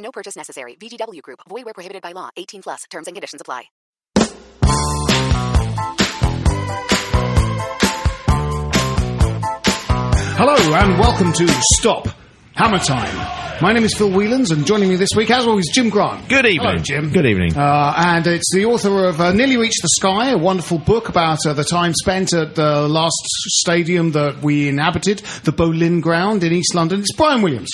No purchase necessary. VGW Group. Void where prohibited by law. 18 plus. Terms and conditions apply. Hello and welcome to Stop Hammer Time. My name is Phil Whelans, and joining me this week, as always, Jim Grant. Good evening. Hello, Jim. Good evening. Uh, and it's the author of uh, Nearly Reached the Sky, a wonderful book about uh, the time spent at the last stadium that we inhabited, the Boleyn Ground in East London. It's Brian Williams.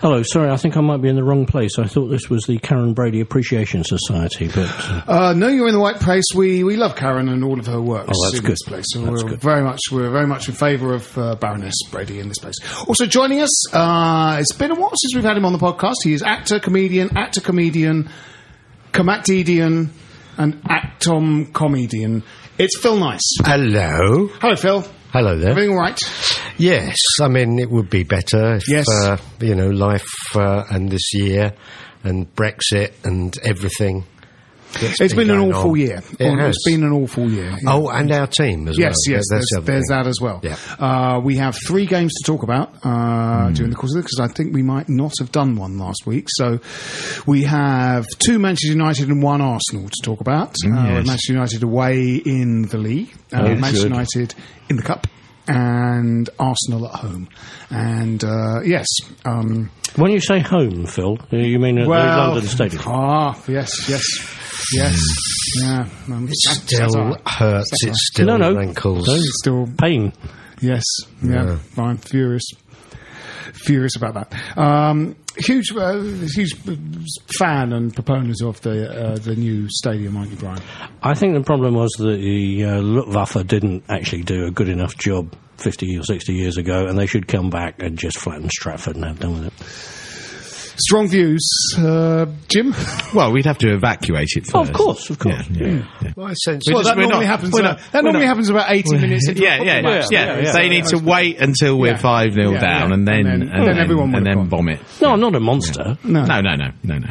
Hello, sorry, I think I might be in the wrong place. I thought this was the Karren Brady Appreciation Society, but uh, Uh, no, you're in the right place. We we love Karren and all of her works Oh, that's in good. this place. So That's we're good. very much we're very much in favour of uh, Baroness Brady in this place. Also joining us, uh, it's been a while since we've had him on the podcast. He is actor, comedian, actor, comedian, comactedian, and actom comedian. It's Phil Nice. Hello. Hello, Phil. Hello there. Everything all right? Yes, I mean, it would be better if, Yes. uh, you know, life uh, and this year and Brexit and everything. That's It's been an awful on. year. It has. It's been an awful year. Oh, and our team as Yes, well. yes, That's there's, the there's that as well. Yeah. Uh, we have three games to talk about uh, Hmm. during the course of this because I think we might not have done one last week. So we have two Manchester United and one Arsenal to talk about. Uh, yes. Manchester United away in the league, uh, Oh, Manchester good. United in the cup, and Arsenal at home. And uh, yes, um, when you say home, Phil, you mean at the London Stadium? Ah, yes, yes, yes, yeah. Um, It that's- still that's hurts. That's all It still No, no. rankles. No. It's still Pain. Yes, yeah, I'm furious, furious about that. Um, huge, uh, huge fan and proponent of the uh, the new stadium, aren't you, Brian? I think the problem was that the uh, Luftwaffe didn't actually do a good enough job 50 or 60 years ago, and they should come back and just flatten Stratford and have done with it. Strong views, uh, Jim. Well, we'd have to evacuate it first. Oh, of course, of course. Yeah, yeah, yeah. My sense well, just- that normally not- happens. About, not- that normally not- happens about eighty minutes. Into Yeah, a yeah, football yeah, match. yeah, They need to wait until we're Yeah. 5 0 Yeah, down yeah. and then And and then- then everyone will and then gone. bomb it. No, I'm not a monster. No. No, no, no, no, no.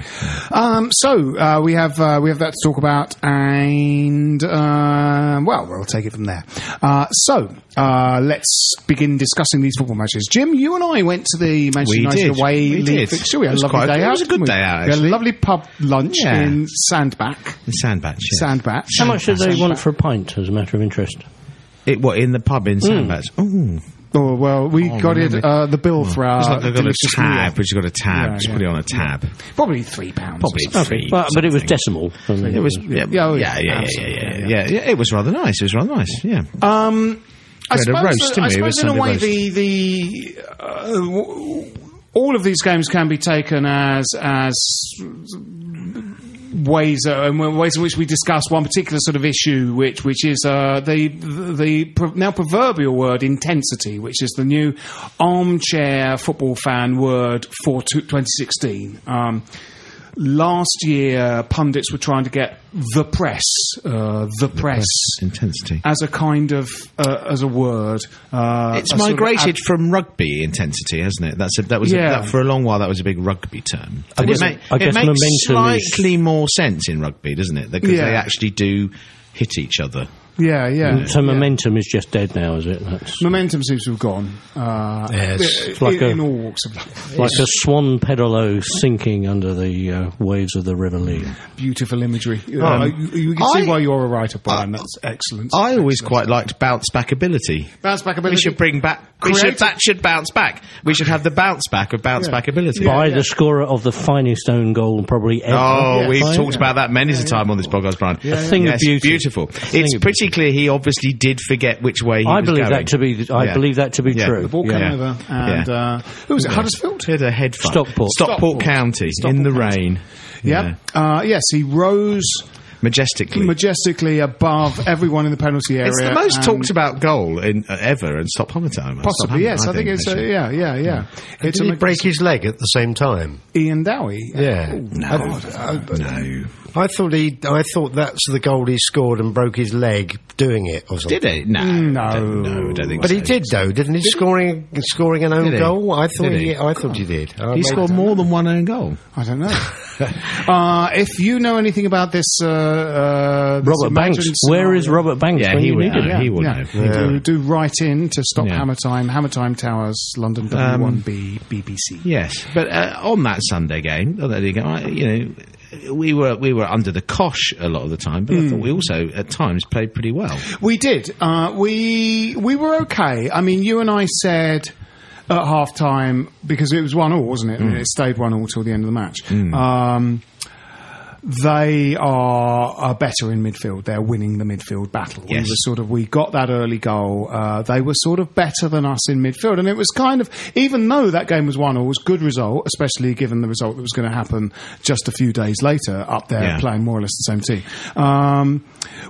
Um, so uh, we have uh, we have that to talk about, and uh, well, we'll take it from there. Uh, so uh, let's begin discussing these football matches. Jim, you and I went to the Manchester We United did. away We league did. fixture. We had It was lovely quite- day it out. was a good day out, We had a lovely pub lunch Yeah. in Sandbach. The sandbach. Yeah. Sandbach. How much did they want for a pint, as a matter of interest? It, what, in the pub in Sandbach? Oh, Oh well, we Oh, got it. Uh, the bill for our it's like I've got a tab. meal. Which got a tab. Yeah, Just yeah. put it on a tab. Probably three pounds. Probably three. Well, but it was something. decimal. It was, yeah, Yeah, oh, yeah, yeah, yeah, yeah, yeah, yeah, yeah, yeah. It was rather nice. It was rather nice. Yeah. Um, I We a suppose, roast, that- I we? It was suppose in a way roast. the the uh, w- all of these games can be taken as as ways uh, and ways in which we discuss one particular sort of issue, which which is uh, the the now proverbial word intensity, which is the new armchair football fan word for 2016. Um, last year pundits were trying to get the press, uh, the press, intensity. as a kind of uh, as a word. Uh, It's a sort of migrated ad- from rugby intensity, hasn't it? That's a, that was a, Yeah. that for a long while. That was a big rugby term. I And guess- it, ma- I it makes momentum is- slightly more sense in rugby, doesn't it? Because Yeah. they actually do hit each other. Yeah, yeah. So yeah. momentum is just dead now, is it? That's Momentum seems to have gone. Uh, Yes. i- It's like in, a- in all walks of life. like a swan pedalo sinking under the uh, waves of the River Lee. Beautiful imagery. Uh, you, you can see I- why you're a writer, Brian. That's excellent. I always quite liked bounce back ability. Bounce back ability. We should bring back. We should, that should bounce back. We should have the bounce back of bounce Yeah. back ability. By yeah. the scorer of the finest own goal probably ever. Oh, Yeah. we've Fine. talked about that many a time on this podcast, Brian. A thing of yes, beauty. beautiful. A It's of pretty clear he obviously did forget which way he I was believe going. that to be. I Yeah. believe that to be Yeah. true. The ball came Yeah. over, and Yeah. uh, who was it? Huddersfield. He had a head fight. Stockport. Stockport, Stockport. County in the County. rain. Yeah. Uh, yes, he rose Majestically. majestically above everyone in the penalty area. it's the most talked about goal in uh, ever in Stockholm time. Possibly, yes. I think it's uh, actually. yeah, yeah, yeah. It's Did he break his leg at the same time? Ian Dowie. Yeah. No, no. I thought he. I thought that's the goal he scored and broke his leg doing it or something. Did he? No, No. No, I don't think. But so. he did though, didn't he? Scoring, scoring an own goal. I thought he? he? I thought he did. I He scored more than one own goal. I don't know. uh, if you know anything about this, uh, uh, this Robert Banks. imagined Where is Robert Banks Yeah, when he you would needed know. him? He would yeah. know. Do, do write in to stop Yeah. Hammer Time, Hammer Time Towers, London W1B, BBC. Yes, but uh, on that Sunday game, on that game, I, you know, we were we were under the cosh a lot of the time, but I thought we also at times played pretty well. We did. Uh, we we were okay. I mean, you and I said at half time because it was one all, wasn't it? Mm. And it stayed one all till the end of the match. Um, they are, are better in midfield. They're winning the midfield battle. We were sort of we got that early goal. Uh, they were sort of better than us in midfield, and it was kind of even though that game was one all, it was a good result, especially given the result that was going to happen just a few days later up there Yeah. playing more or less the same team. Um,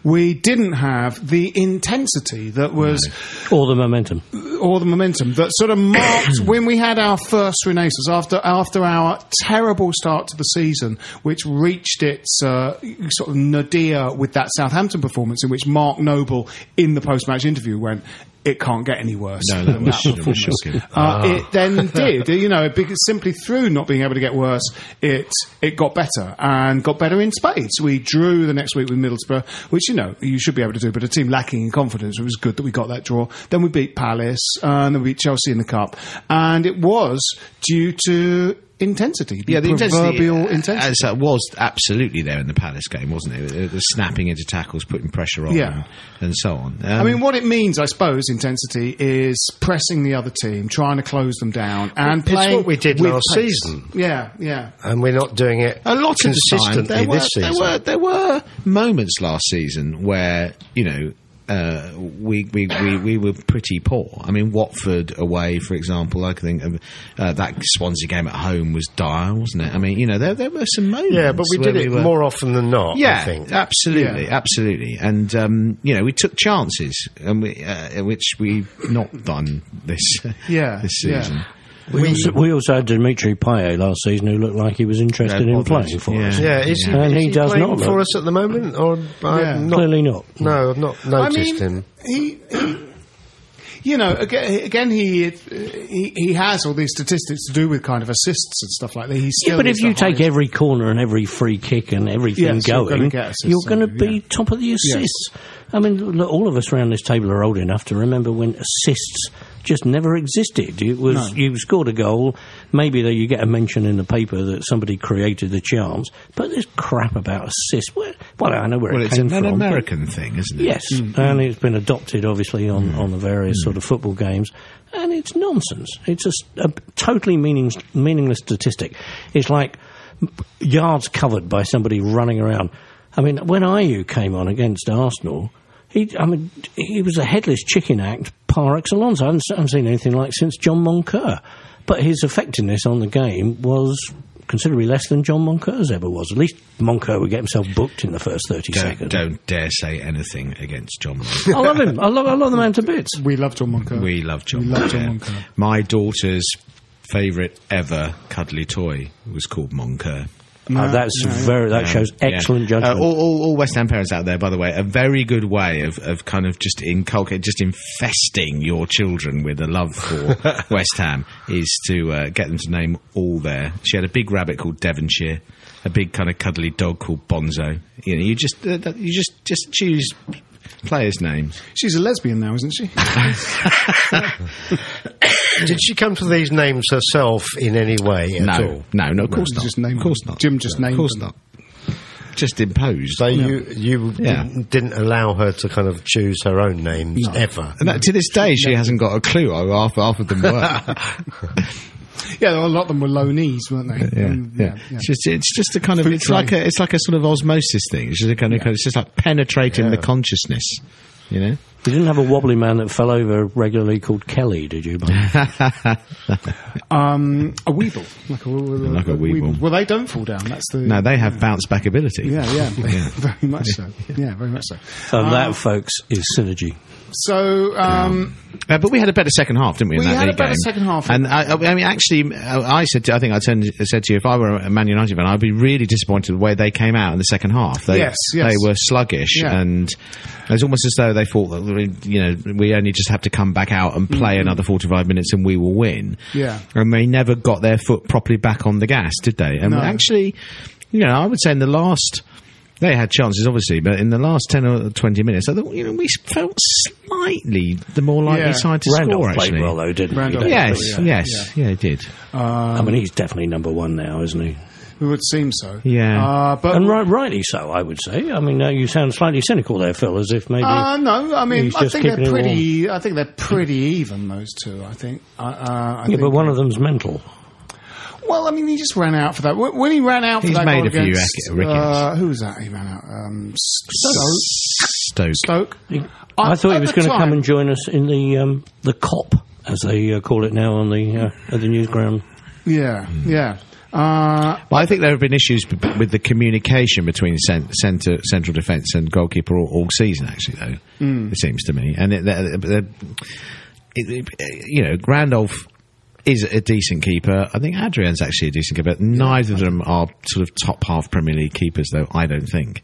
we didn't have the intensity that was Or the momentum. or the momentum that sort of marked when we had our first Renaissance after after our terrible start to the season, which reached its uh, sort of nadir with that Southampton performance, in which Mark Noble in the post match interview went. It can't get any worse. No, than was, that performance." shocking. Uh, It then did, you know, because simply through not being able to get worse, it it got better and got better in spades. We drew the next week with Middlesbrough, which you know you should be able to do, but a team lacking in confidence. It was good that we got that draw. Then we beat Palace, uh, and then we beat Chelsea in the cup, and it was due to intensity, the Yeah, the intensity, proverbial uh, intensity. as uh, was absolutely there in the Palace game, wasn't it? It was snapping into tackles, putting pressure on, Yeah. and, and so on. Um, I mean, what it means, I suppose, intensity is pressing the other team, trying to close them down, and It's playing what we did with last pace. season. Yeah, yeah. and we're not doing it a lot of the time, consistently there were, this season. there were there were moments last season where you know. Uh, we, we, we, we were pretty poor. I mean, Watford away, for example, I can think of uh, that Swansea game at home was dire, wasn't it? I mean, you know, there, there were some moments. yeah, but we did it were- more often than not. Yeah, I think. absolutely, Yeah. absolutely, and um, you know we took chances, and we, uh, which we've not done this Yeah, this yeah. Season. We, also, we also had Dimitri Payet last season who looked like he was interested Yeah, in playing for Yeah. us. Yeah, is he, And is he he does playing not for us at the moment, or I've Yeah. not, Clearly not. No, I've not I noticed mean, him. he, he, you know, again, again he, he he has all these statistics to do with kind of assists and stuff like that. He's Yeah, but if you take highest- every corner and every free kick and everything Yes, going, gonna get assists, you're going to be Yeah. top of the assists. I mean, look, all of us around this table are old enough to remember when assists just never existed. It was No. you scored a goal, maybe that you get a mention in the paper that somebody created the chance, but there's crap about assists. Where, well, I know where Well, it it's came an from. but- American thing, isn't it? Yes, mm-hmm. and it's been adopted obviously on, mm. on the various mm. sort of football games, and it's nonsense. It's a totally meanings, meaningless statistic. It's like yards covered by somebody running around. I mean, when Ayew came on against Arsenal, he, I mean, he was a headless chicken act par excellence. I haven't, I haven't seen anything like since John Moncur. But his effectiveness on the game was considerably less than John Moncur's ever was. At least Moncur would get himself booked in the first 30 Don't, seconds. don't dare say anything against John. Moncur. I love him. I love, I love the man to bits. we love John Moncur. we love John. We love John Moncur. Moncur. My daughter's favourite ever cuddly toy was called Moncur. Uh, that's very. That shows excellent Yeah. judgment. Uh, all, all, all West Ham parents out there, by the way, a very good way of, of kind of just inculcating, just infesting your children with a love for West Ham is to uh, get them to name all their. She had a big rabbit called Devonshire, a big kind of cuddly dog called Bonzo. You know, you just uh, you just just choose players' names. She's a lesbian now, isn't she? Did she come to these names herself in any way at No, all? no, no, of course No, not. just named of course not. Jim just No, named Of course them. not. Just imposed. So you you Yeah. didn't, didn't allow her to kind of choose her own names ever. And that, to this day, she hasn't got a clue how half, half of them were. Yeah, a lot of them were low knees, weren't they? yeah, Mm, yeah. It's just it's just a kind of it's like a it's like a sort of osmosis thing. It's just a kind of it's just like penetrating the consciousness. You know, You didn't have a wobbly man that fell over regularly called Kelly, did you? Um, a weeble, like a, Like a weeble. Well, they don't fall down. That's the no, they have bounce back ability. Yeah, yeah, very much so. Yeah, very much so. and Um, that, folks, is synergy. So, um, Uh, but we had a better second half, didn't we? In We had a better game? second half. and I, I mean, actually, uh, I said, to, I think I turned, said to you, if I were a Man United fan, I'd be really disappointed with the way they came out in the second half. They, Yes, yes. they were sluggish, Yeah. and it was almost as though they thought that we- you know we only just have to come back out and play another forty-five minutes and we will win. Mm-hmm. Yeah. and they never got their foot properly back on the gas, did they? And No. actually, you know, I would say in the last. They had chances, obviously, but in the last ten or twenty minutes, I thought you know we felt slightly the more likely Yeah. side to Randolph score. played Actually, well, though, didn't Randolph he? Yes, Yeah, yes, yeah, it did. I mean, he's definitely number one now, isn't he? it would seem so. Yeah. Uh, but And right, rightly so, I would say. I mean, uh, you sound slightly cynical there, Phil, as if maybe. Uh, no, I mean, He's I just think they're pretty. I think they're pretty even. Those two, I think. Uh, I yeah, think, but one of them's mental. Well, I mean, he just ran out for that. When when he ran out for He's that made goal a few against, rick- rickets. uh, who was that? He ran out. Um, Stoke. Stoke. Stoke. I thought he was going to come and join us in the um, the COP, as they uh, call it now on the uh, at the newsground. Yeah, yeah. Uh, Well, I think there have been issues b- b- with the communication between cent- centre, central defence and goalkeeper all, all season. Actually, though, Mm. it seems to me, and it, they're- they're- it, it- you know, Randolph is a decent keeper. I think Adrian's actually a decent keeper. Neither of them are sort of top half Premier League keepers, though. I don't think.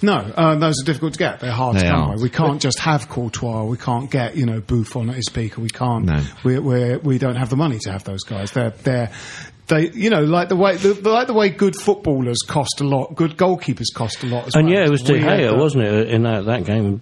No, uh, those are difficult to get. They're hard They to come by. We can't just have Courtois. We can't get you know Buffon at his peak. We can't. No. We we we don't have the money to have those guys. They're they're they you know like the way the, like the way good footballers cost a lot. Good goalkeepers cost a lot as And well. yeah, it was We De Gea, wasn't it, in that, that game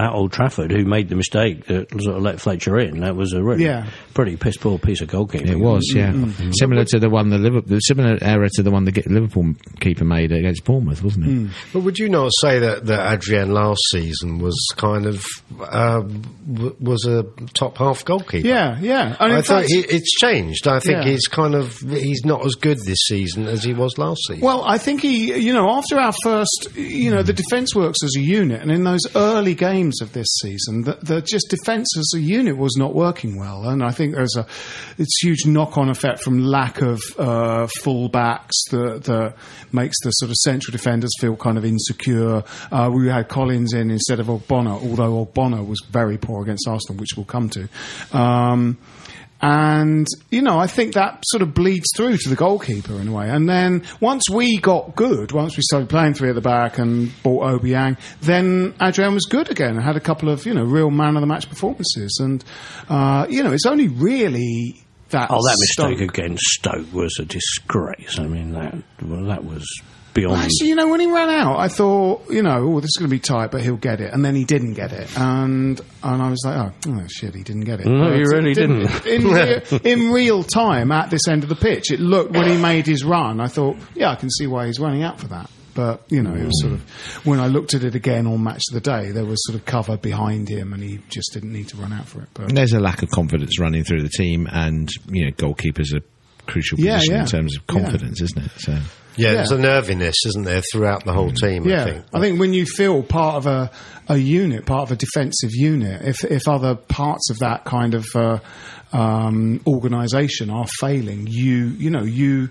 at Old Trafford, who made the mistake that sort of let Fletcher in. That was a really Yeah. pretty piss poor piece of goalkeeping. It was, yeah, mm-hmm. Mm-hmm. similar to the one the Liverpool, similar error to the one the Liverpool keeper made against Bournemouth, wasn't it? Mm. But would you not say that, that Adrian last season was kind of uh, w- was a top half goalkeeper? Yeah, yeah. And I think he, it's changed. I think Yeah. he's kind of he's not as good this season as he was last season. Well, I think he, you know, after our first, you know, the defence works as a unit, and in those early games of this season, the just defence as a unit was not working well, and I think there's a it's huge knock-on effect from lack of uh, full-backs that, that makes the sort of central defenders feel kind of insecure. Uh, we had Collins in instead of Ogbonna, although Ogbonna was very poor against Arsenal, which we'll come to. Um, and, you know, I think that sort of bleeds through to the goalkeeper in a way. And then once we got good, once we started playing three at the back and bought Obiang, then Adrian was good again and had a couple of, you know, real man of the match performances. And, uh, you know, it's only really that. Oh, that mistake Stoke- against Stoke was a disgrace. I mean, that well, that was beyond. Actually, you know, when he ran out, I thought, you know, oh, this is going to be tight, but he'll get it. And then he didn't get it, and and I was like, oh, oh shit, he didn't get it. No, But he really didn't. In, re- in real time, at this end of the pitch, it looked when he made his run. I thought, yeah, I can see why he's running out for that. But you know, it was sort of when I looked at it again on Match of the Day, there was sort of cover behind him, and he just didn't need to run out for it. But There's a lack of confidence running through the team, and you know, goalkeepers are crucial position yeah. in terms of Yeah. confidence, isn't it? So yeah, yeah. there's a nerviness, isn't there, throughout the whole team? Yeah, I think. when you feel part of a, a unit, part of a defensive unit, if if other parts of that kind of uh, um, organisation are failing, you you know you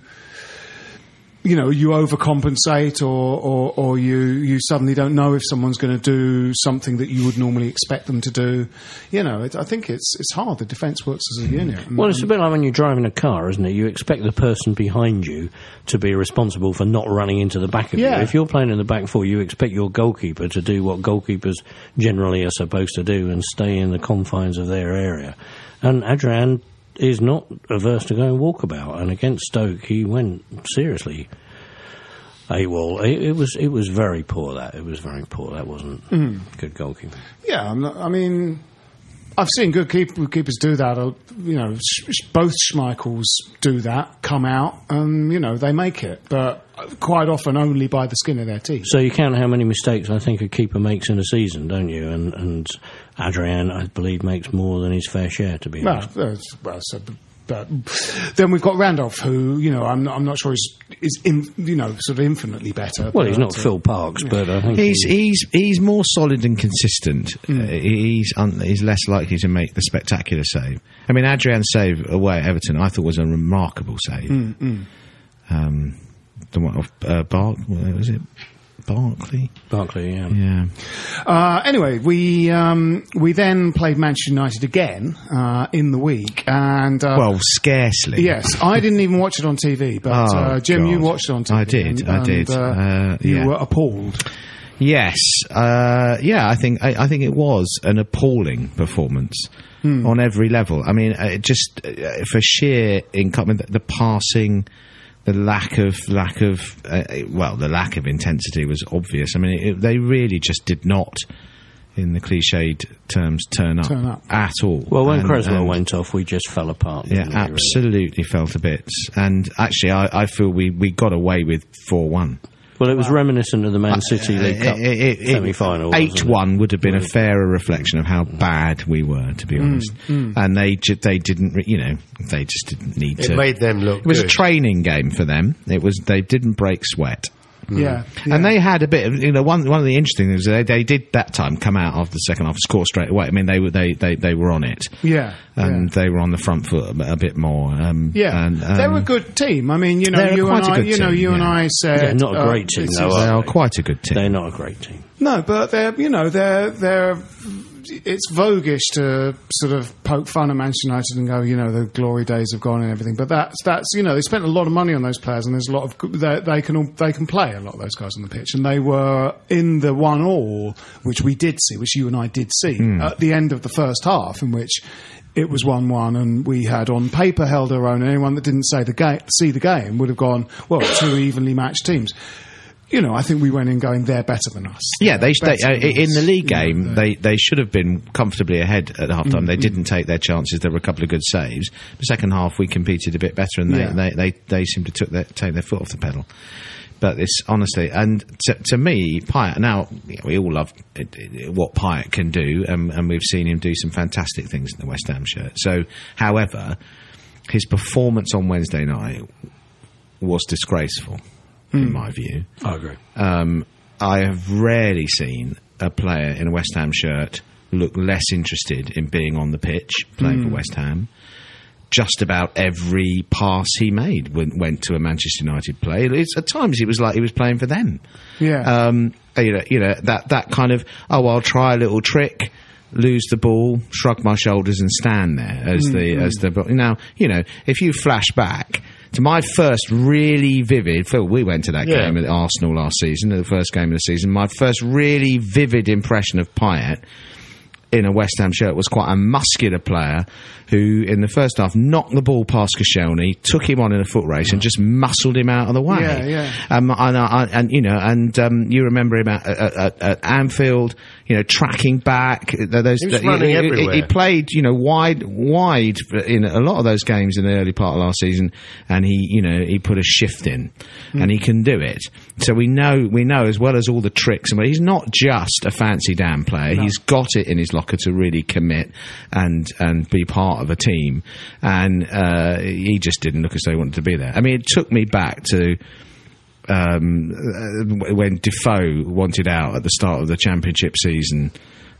you know, you overcompensate, or, or or you you suddenly don't know if someone's going to do something that you would normally expect them to do. You know, it, I think it's it's hard. The defence works as a hmm. unit. And- Well, it's a bit like when you're driving a car, isn't it? You expect the person behind you to be responsible for not running into the back of Yeah. you. If you're playing in the back four, you expect your goalkeeper to do what goalkeepers generally are supposed to do and stay in the confines of their area. And Adrian is not averse to going walkabout, and against Stoke, he went seriously. AWOL. It, it was it was very poor. That it was very poor. That wasn't Mm. good goalkeeping. Yeah, I'm not, I mean, I've seen good keep, keepers do that. uh, You know, both Schmeichels do that, come out, and you know they make it, but quite often only by the skin of their teeth. So you count how many mistakes I think a keeper makes in a season, don't you? And and Adrian, I believe, makes more than his fair share. To be Well, honest, that's- well, so, but then we've got Randolph, who you know I'm not, I'm not sure is is in, you know sort of infinitely better. well, he's not uh, Phil Parkes, but I think He's he- he's he's more solid and consistent. Hmm. Uh, he's un, he's less likely to make the spectacular save. I mean, Adrian's save away at Everton, I thought was a remarkable save. Mm, mm. Um, the one off uh, Bark, was it Barkley? Barkley, yeah. Yeah. Uh, anyway, we um, we then played Manchester United again uh, in the week, and uh, well, scarcely. Yes, I didn't even watch it on TV, but Oh, uh, Jim, you watched it on TV. I did, and- I and, did. Uh, Uh, you yeah. were appalled. Yes, uh, yeah, I think I, I think it was an appalling performance Hmm. on every level. I mean, uh, just uh, for sheer income, the, the passing, the lack of lack of uh, well, the lack of intensity was obvious. I mean, it, they really just did not, in the cliched terms, turn up, Turn up. at all. Well, when And- Cresswell and- went off, we just fell apart. yeah, didn't we, really? absolutely fell to bits. And actually, I, I feel we, we got away with four one. Well, it was reminiscent of the Man City League Cup semi-final. wasn't Eight it? one would have been a fairer reflection of how bad we were, to be Mm, honest. mm. And they ju- they didn't, re- you know, they just didn't need It to. made them look It was good. a training game for them. It was they didn't break sweat. Yeah, And they had a bit of, you know, one one of the interesting things they, they did that time come out after the second half, score straight away. I mean, they were they, they, they were on it, Yeah, and they were on the front foot a, a bit more. Um, yeah, and, um, they were a good team. I mean, you know, you and a I, good you know, team, you and. I said They're not a uh, great team, though, they are quite a good team. They're not a great team. No, but they're you know they're they're it's voguish to sort of poke fun at Manchester United and go you know the glory days have gone and everything. But that's that's you know they spent a lot of money on those players and there's a lot of they, they can all, they can play a lot of those guys on the pitch and they were in the one all which we did see, which you and I did see Hmm. at the end of the first half in which. It was one-one, and we had on paper held our own. And anyone that didn't say the ga- see the game would have gone, well, two evenly matched teams. You know, I think we went in going, they're better than us. Yeah, they, they uh, in us. the league game they, they should have been comfortably ahead at half time. Mm, they didn't take their chances. There were a couple of good saves. The second half we competed a bit better, and they Yeah. they, they, they seemed to took their, take their foot off the pedal. But this honestly, and to, to me, Payet. Now we all love it, it, what Payet can do, um, and we've seen him do some fantastic things in the West Ham shirt. So, however, his performance on Wednesday night was disgraceful, in Mm. my view. I agree. Um, I have rarely seen a player in a West Ham shirt look less interested in being on the pitch playing for Mm. West Ham. Just about every pass he made went, went to a Manchester United play. It's, at times, it was like he was playing for them. Yeah. Um, you know, you know that that kind of oh, I'll try a little trick, lose the ball, shrug my shoulders, and stand there as Mm, the mm. as the now. You know, if you flash back to my first really vivid, Phil, we went to that Yeah. game at Arsenal last season, the first game of the season. My first really vivid impression of Payet in a West Ham shirt was quite a muscular player who, in the first half, knocked the ball past Koscielny, took him on in a foot race, and just muscled him out of the way. Yeah, yeah. Um, and, I and you know, and um, you remember him at, at, at, Anfield, you know, tracking back. th- Those, He was running he, everywhere. he played, you know, wide, wide in a lot of those games in the early part of last season, and he, you know, he put a shift in, and he can do it. So we know, we know as well as all the tricks, And he's not just a fancy damn player. No. He's got it in his locker to really commit and and be part of a team, and uh, he just didn't look as though he wanted to be there. I mean, it took me back to um, uh, when Defoe wanted out at the start of the championship season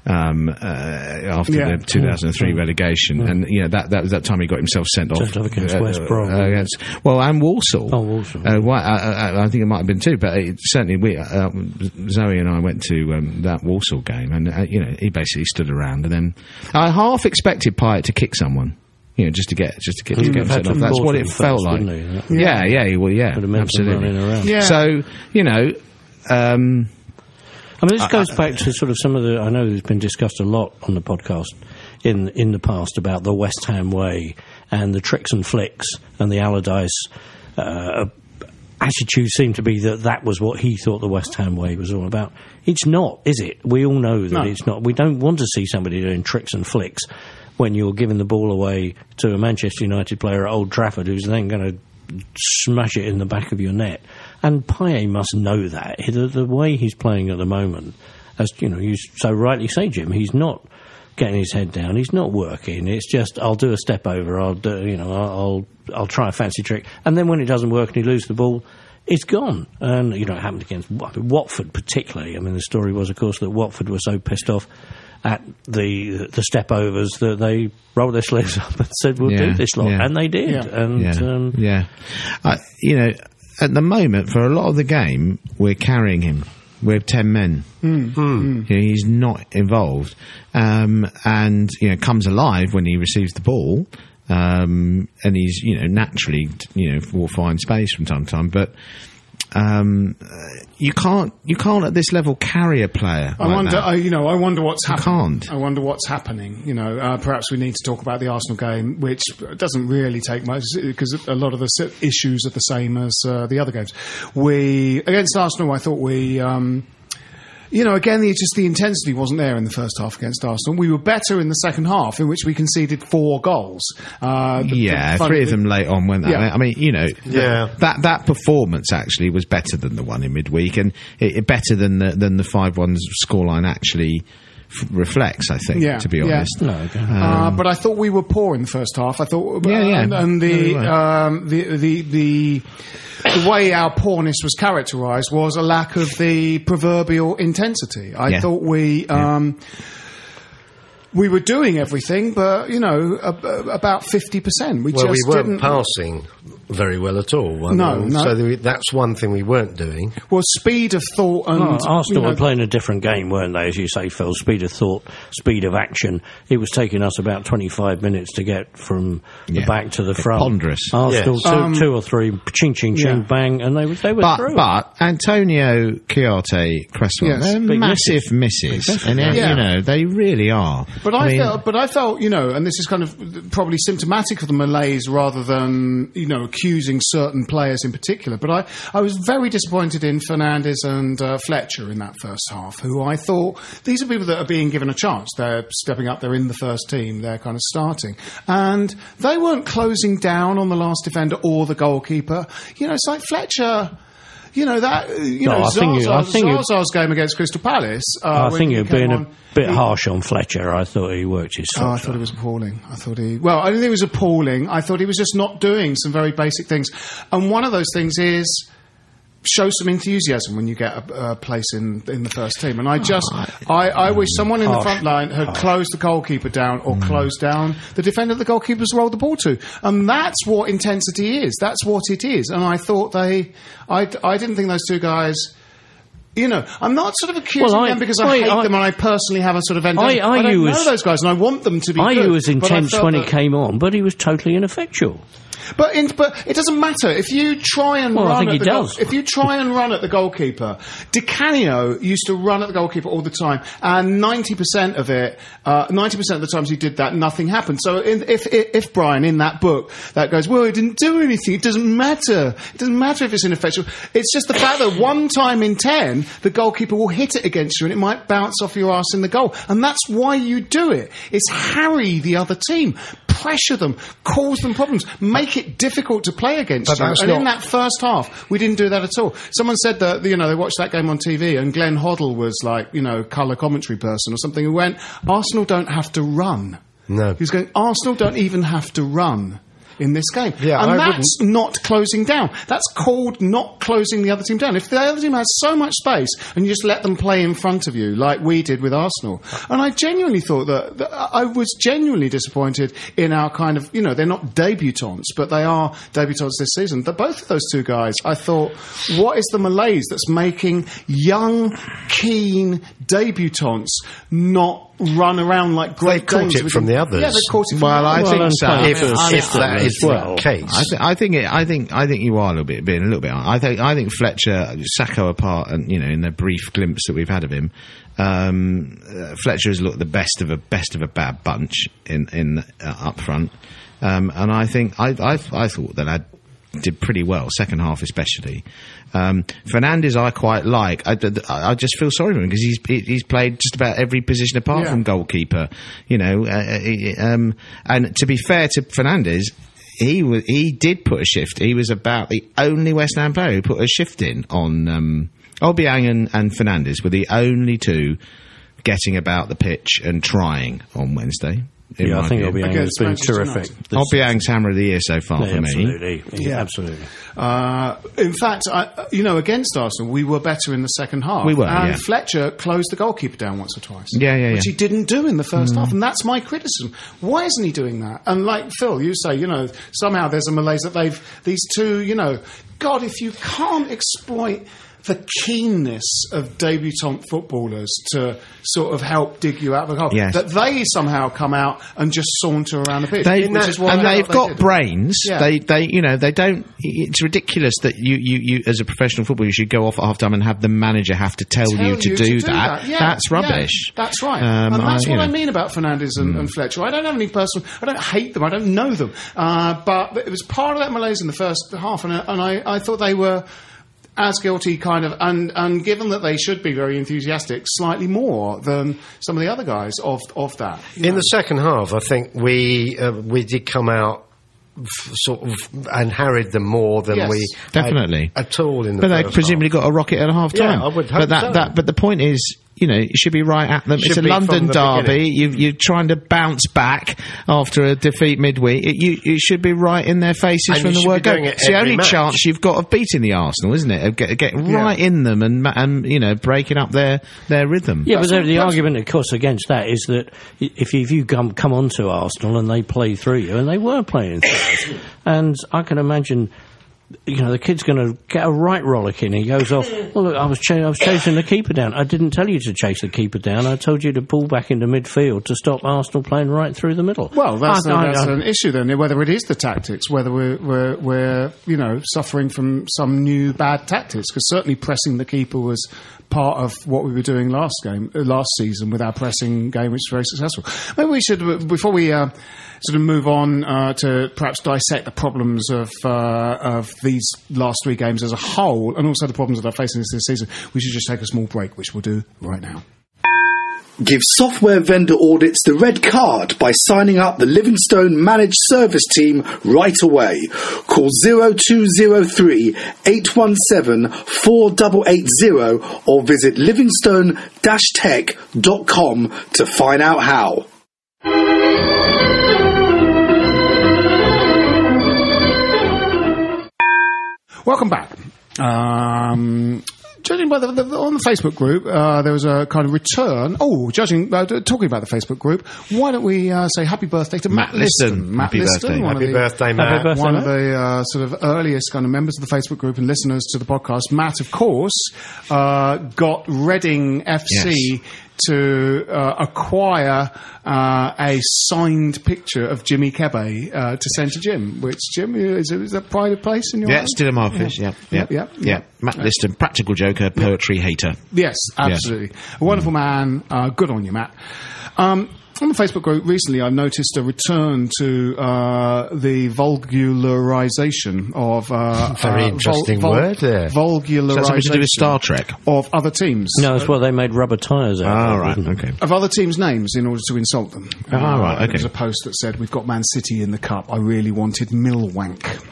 Um, uh, after Yeah. the 2003 relegation, and you know that that was that time he got himself sent off Sent off against West Brom. uh, against, well, and Walsall. Oh, Walsall. Uh, why, I, I, I think it might have been too, but it, certainly we, uh, Zoe and I went to um, that Walsall game, and uh, you know he basically stood around, and then I half expected Payet to kick someone. You know, just to get just to get, to get him have sent off. That's what it felt first, like. wouldn't? Yeah, yeah, well, yeah, Would have meant them absolutely. running around. Yeah. So you know, um, I mean, this goes back to sort of some of the. I know there's been discussed a lot on the podcast in in the past about the West Ham way and the tricks and flicks and the Allardyce uh, attitude seemed to be that that was what he thought the West Ham way was all about. It's not, is it? We all know that No. it's not. We don't want to see somebody doing tricks and flicks when you're giving the ball away to a Manchester United player at Old Trafford who's then going to smash it in the back of your net. And Payet must know that. The, the way he's playing at the moment, as you know, you so rightly say, Jim, he's not getting his head down. He's not working. It's just I'll do a step over. I'll do, you know I'll I'll, I'll try a fancy trick, and then when it doesn't work and he loses the ball. It's gone, and you know it happened against Wa- Watford particularly. I mean, the story was, of course, that Watford were so pissed off at the the step overs that they rolled their sleeves up and said, "We'll Yeah, do this lot," yeah. and they did. Yeah. And yeah, um, yeah. Uh, you know, at the moment, for a lot of the game, we're carrying him. We're ten men. Hmm. You know, he's not involved, um, and you know comes alive when he receives the ball, um, and he's you know naturally you know will find space from time to time, but. Um, you can't, you can't at this level carry a player. I like wonder. I, you know, I wonder what's happening. I wonder what's happening. You know, uh, perhaps we need to talk about the Arsenal game, which doesn't really take much because a lot of the issues are the same as uh, the other games. We against Arsenal, I thought we. Um, you know, again, the, just the intensity wasn't there in the first half against Arsenal. We were better in the second half, in which we conceded four goals. Uh, the- yeah, the three of them late on, weren't they? Yeah. I mean, you know, Yeah. that that performance actually was better than the one in midweek, and it, it better than the than the five one scoreline actually f- reflects. I think, Yeah, to be yeah. honest. no, okay. Uh, but I thought we were poor in the first half. I thought, Yeah, yeah. and, and the, we were. um, the the the the way our poorness was characterised was a lack of the proverbial intensity. I Yeah. thought we. Um, We were doing everything, but you know, ab- about fifty percent. We Well, just we weren't didn't. passing very well at all. I No, mean, no. So the, that's one thing we weren't doing. well, speed of thought and Oh, Arsenal you know, were playing a different game, weren't they? As you say, Phil, speed of thought, speed of action. It was taking us about 25 minutes to get from the back to the front. Ponderous. Arsenal, Yes. two, Um, two or three, ching, ching, ching, yeah. bang, and they were, they were But through. but Antonio, Chiarte, Cresswell, Yes. they're Big massive misses, and uh, Yeah. you know they really are. But I, mean, felt, but I felt, you know, and this is kind of probably symptomatic of the malaise rather than, you know, accusing certain players in particular. But I, I was very disappointed in Fernandez and uh, Fletcher in that first half, who I thought these are people that are being given a chance. They're stepping up. They're in the first team. They're kind of starting, and they weren't closing down on the last defender or the goalkeeper. You know, it's like Fletcher. You know that. uh, You No, know, I think you- I think Zaza's game against Crystal Palace. Uh, I think he you're being on, a bit he- harsh on Fletcher. I thought he worked his Oh, I thought it was appalling. I thought he. Well, I didn't think it was appalling. I thought he was just not doing some very basic things. And one of those things is show some enthusiasm when you get a, a place in in the first team. And I oh, just, I, I wish someone in the front line had closed the goalkeeper down or mm. closed down the defender the goalkeeper's rolled the ball to. And that's what intensity is. That's what it is. And I thought they, I, I didn't think those two guys. You know, I'm not sort of accusing Well, I- them because I, I- hate I- them and I personally have a sort of vendetta. I- I use- know those guys and I want them to be I good. was I intense when he came on, but he was totally ineffectual. But in, but it doesn't matter if you try and Well, I run think at he the goal- if you try and run at the goalkeeper, Di Canio used to run at the goalkeeper all the time, and ninety percent of it, uh, ninety percent of the times he did that, nothing happened. So in, if, if if Brian in that book that goes, well, he didn't do anything. It doesn't matter. It doesn't matter if it's ineffectual. It's just the fact that one time in ten, the goalkeeper will hit it against you, and it might bounce off your ass in the goal, and that's why you do it. It's harry the other team. Pressure them, cause them problems, make it difficult to play against But you. And in that first half, we didn't do that at all. Someone said that you know they watched that game on TV, and Glenn Hoddle was like you know colour commentary person or something who went, Arsenal don't have to run. No. He was going, Arsenal don't even have to run. In this game. Yeah, and I that's not closing down. That's called not closing the other team down. If the other team has so much space and you just let them play in front of you, like we did with Arsenal, and I genuinely thought that, that I was genuinely disappointed in our kind of, you know, they're not debutants, but they are debutants this season. That both of those two guys, I thought, what is the malaise that's making young, keen debutants not run around like great caught it from the others. Yeah, they caught it from Well, the I others. think and so. play I mean, if that as is well. the case. I, th- I think it, I think I think you are a little bit being a little bit. I think I think Fletcher, Sakho apart, and you know in the brief glimpse that we've had of him, um, uh, Fletcher has looked the best of a best of a bad bunch in in uh, up front, um, and I think I I, I thought that I did pretty well second half especially. Um, Fernandez I quite like. I, I- I just feel sorry for him because he's he's played just about every position apart Yeah. from goalkeeper. You know, uh, uh, um, and to be fair to Fernandez, he was he did put a shift. He was about the only West Ham player who put a shift in on um, Obiang and, and Fernandez were the only two getting about the pitch and trying on Wednesday. In Yeah, my I think view. Obiang has Against been Manchester terrific. United. this Obiang's hammer of the year so far season. for me. absolutely. Yeah. absolutely. Uh, in fact, I, you know, against Arsenal, we were better in the second half. We were, and yeah. Fletcher closed the goalkeeper down once or twice. Yeah, yeah, which he didn't do in the first half, and that's my criticism. Why isn't he doing that? And like Phil, you say, you know, somehow there's a malaise that they've these two, you know, God, if you can't exploit the keenness of debutant footballers to sort of help dig you out of the hole, Yes. that they somehow come out and just saunter around the pitch, They, which is what and they've got they did. brains. Yeah. They, they, you know, they don't. It's ridiculous that you, you, you, as a professional footballer, you should go off at half time and have the manager have to tell, tell you to do, that. Yeah, That's yeah, rubbish. that's right. Um, and that's I- what I know. Hmm. mean about Fernandez and, and Fletcher. I don't have any personal. I don't hate them. I don't know them. Uh, but it was part of that malaise in the first half, and, and I, I thought they were. As guilty, kind of, and, and given that they should be very enthusiastic, slightly more than some of the other guys of of that. In know. the second half, I think we uh, we did come out sort of and harried them more than Yes, we definitely. had at all in the But they first presumably half. got a rocket at half time. Yeah, I would hope But that, so. that, but the point is, you know, it should be right at them. Should it's a London derby. beginning. You, you're trying to bounce back after a defeat midweek. It, you, it should be right in their faces And from the word go. It's the only match. chance you've got of beating the Arsenal, isn't it? Of get, get right in them and, and you know breaking up their their rhythm. Yeah, but the, the argument, of course, against that is that if you, if you come come onto Arsenal and they play through you, and they were playing through us, and I can imagine. You know the kid's going to get a right rollicking. He goes off. Well, look, I was ch- I was chasing the keeper down. I didn't tell you to chase the keeper down. I told you to pull back into midfield to stop Arsenal playing right through the middle. Well, that's, I- I- that's I- an issue then. Whether it is the tactics, whether we're, we're, we're you know suffering from some new bad tactics, because certainly pressing the keeper was part of what we were doing last game, uh, last season with our pressing game, which was very successful. Maybe we should, before we uh, sort of move on uh, to perhaps dissect the problems of uh, of these last three games as a whole, and also the problems that are facing this season, we should just take a small break, which we'll do right now. Give software vendor audits the red card by signing up the Livingstone Managed Service Team right away. Call 0203 817 4880 or visit livingstone-tech.com to find out how. Welcome back. Um, judging by the, the, on the Facebook group, uh, there was a kind of return. Oh, judging, uh, talking about the Facebook group, why don't we uh, say happy birthday to Matt, Matt Liston. Matt Happy Liston, birthday. one of Happy the- birthday, Matt. birthday, one Matt. of the uh, sort of earliest kind of members of the Facebook group and listeners to the podcast. Matt, of course, uh, got Reading FC Yes. To uh, acquire uh, a signed picture of Jimmy Kebe uh, to send to Jim. Which Jim is, is pride of place in your Yeah, eyes? still a Marcus. Yeah, yeah, Yeah, yeah. yeah. Matt Liston, practical joker, poetry hater. Yes, absolutely. A wonderful man. Uh, good on you, Matt. Um, on the Facebook group recently, I've noticed a return to uh, the vulgarization of uh, Very uh, interesting word there. Is that something Vulgarization to do with Star Trek? of other teams. no, that's why they made rubber tyres out. Ah, of, right, wasn't okay. Of other teams' names in order to insult them. Ah, right, There was a post that said, "We've got Man City in the cup. I really wanted Millwank."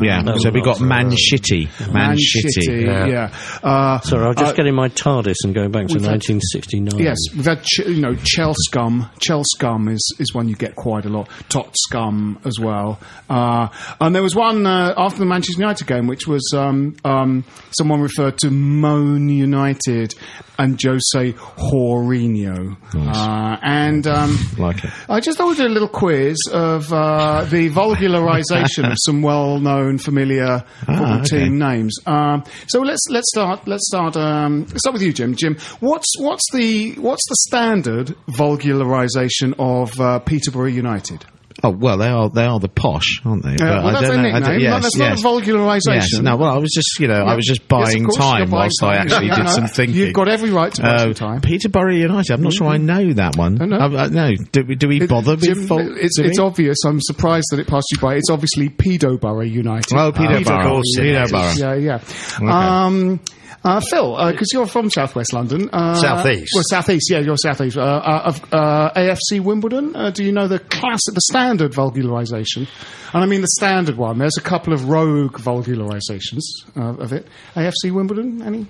Yeah. no, so we got not- Man Shitty. Man, Shitty. yeah. Uh, Sorry, I'm just uh, getting my TARDIS and going back to we've had- 1969. Yes, we've had ch- you know Chel Scum. Chel Scum is, is one you get quite a lot. Tot Scum as well. Uh, and there was one uh, after the Manchester United game, which was um, um, someone referred to Moan United and Jose Jorginho. Uh, and um, Like it. I just thought we'd do a little quiz of uh, the vulgarisation of some well-known, familiar football Ah, okay. team names. Um, so let's let's start. Let's start. Um, let's start with you, Jim. Jim, what's what's the what's the standard vulgarisation of uh, Peterborough United? Oh well, they are they are the posh, aren't they? Uh, well, that's their I nickname. don't- No, that's not a vulgarisation. Yes. No, well, I was just you know I was just buying of time buying whilst I actually did no, some thinking. You've got every right to buy Uh, time. Peterborough United. I'm not sure I know that one. No, no. Uh, uh, no. Do, we- do we bother with Jim, fault? it's, it's obvious. I'm surprised that it passed you by. It's obviously Peterborough United. Oh, Peterborough. Peterborough. Of course. Peterborough. Yeah, yeah. Um, uh, Phil, because you're from Southwest London, uh, Southeast. Well, Southeast. Yeah, you're Southeast. Uh, uh, of uh, AFC Wimbledon. Uh, do you know the classic, the standard vulgarisation? And I mean the standard one. There's a couple of rogue vulgarisations uh, of it. AFC Wimbledon. Any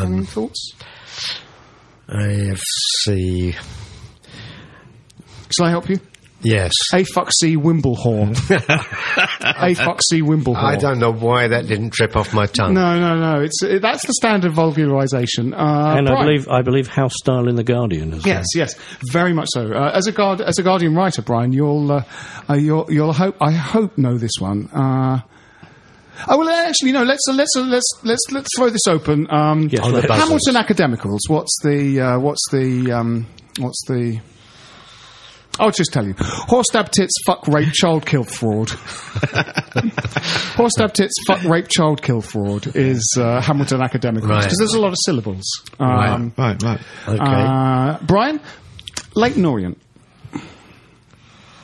any thoughts? AFC. Shall I help you? Yes. A fuck C Wimblehorn. A fuck C Wimblehorn. I don't know why that didn't trip off my tongue. No, no, no. It's uh, that's the standard vulgarisation. Uh, and I Brian? believe I believe House Style in the Guardian as Yes, yes, very much so. Uh, as a guard, as a Guardian writer, Brian, you'll uh, uh, you'll you'll hope I hope know this one. Uh, Oh well, actually, no. Let's uh, let's uh, let's let's let's throw this open. Um, Yes, On the buzzers. Hamilton Academicals. What's the uh, what's the um, what's the I'll just tell you. Horse stab tits, fuck rape, child kill fraud. Horse stab tits, fuck rape, child kill fraud is uh, Hamilton Academicals Right. because there's a lot of syllables. Um, Right, right. Okay. uh, Brian, Leyton Orient.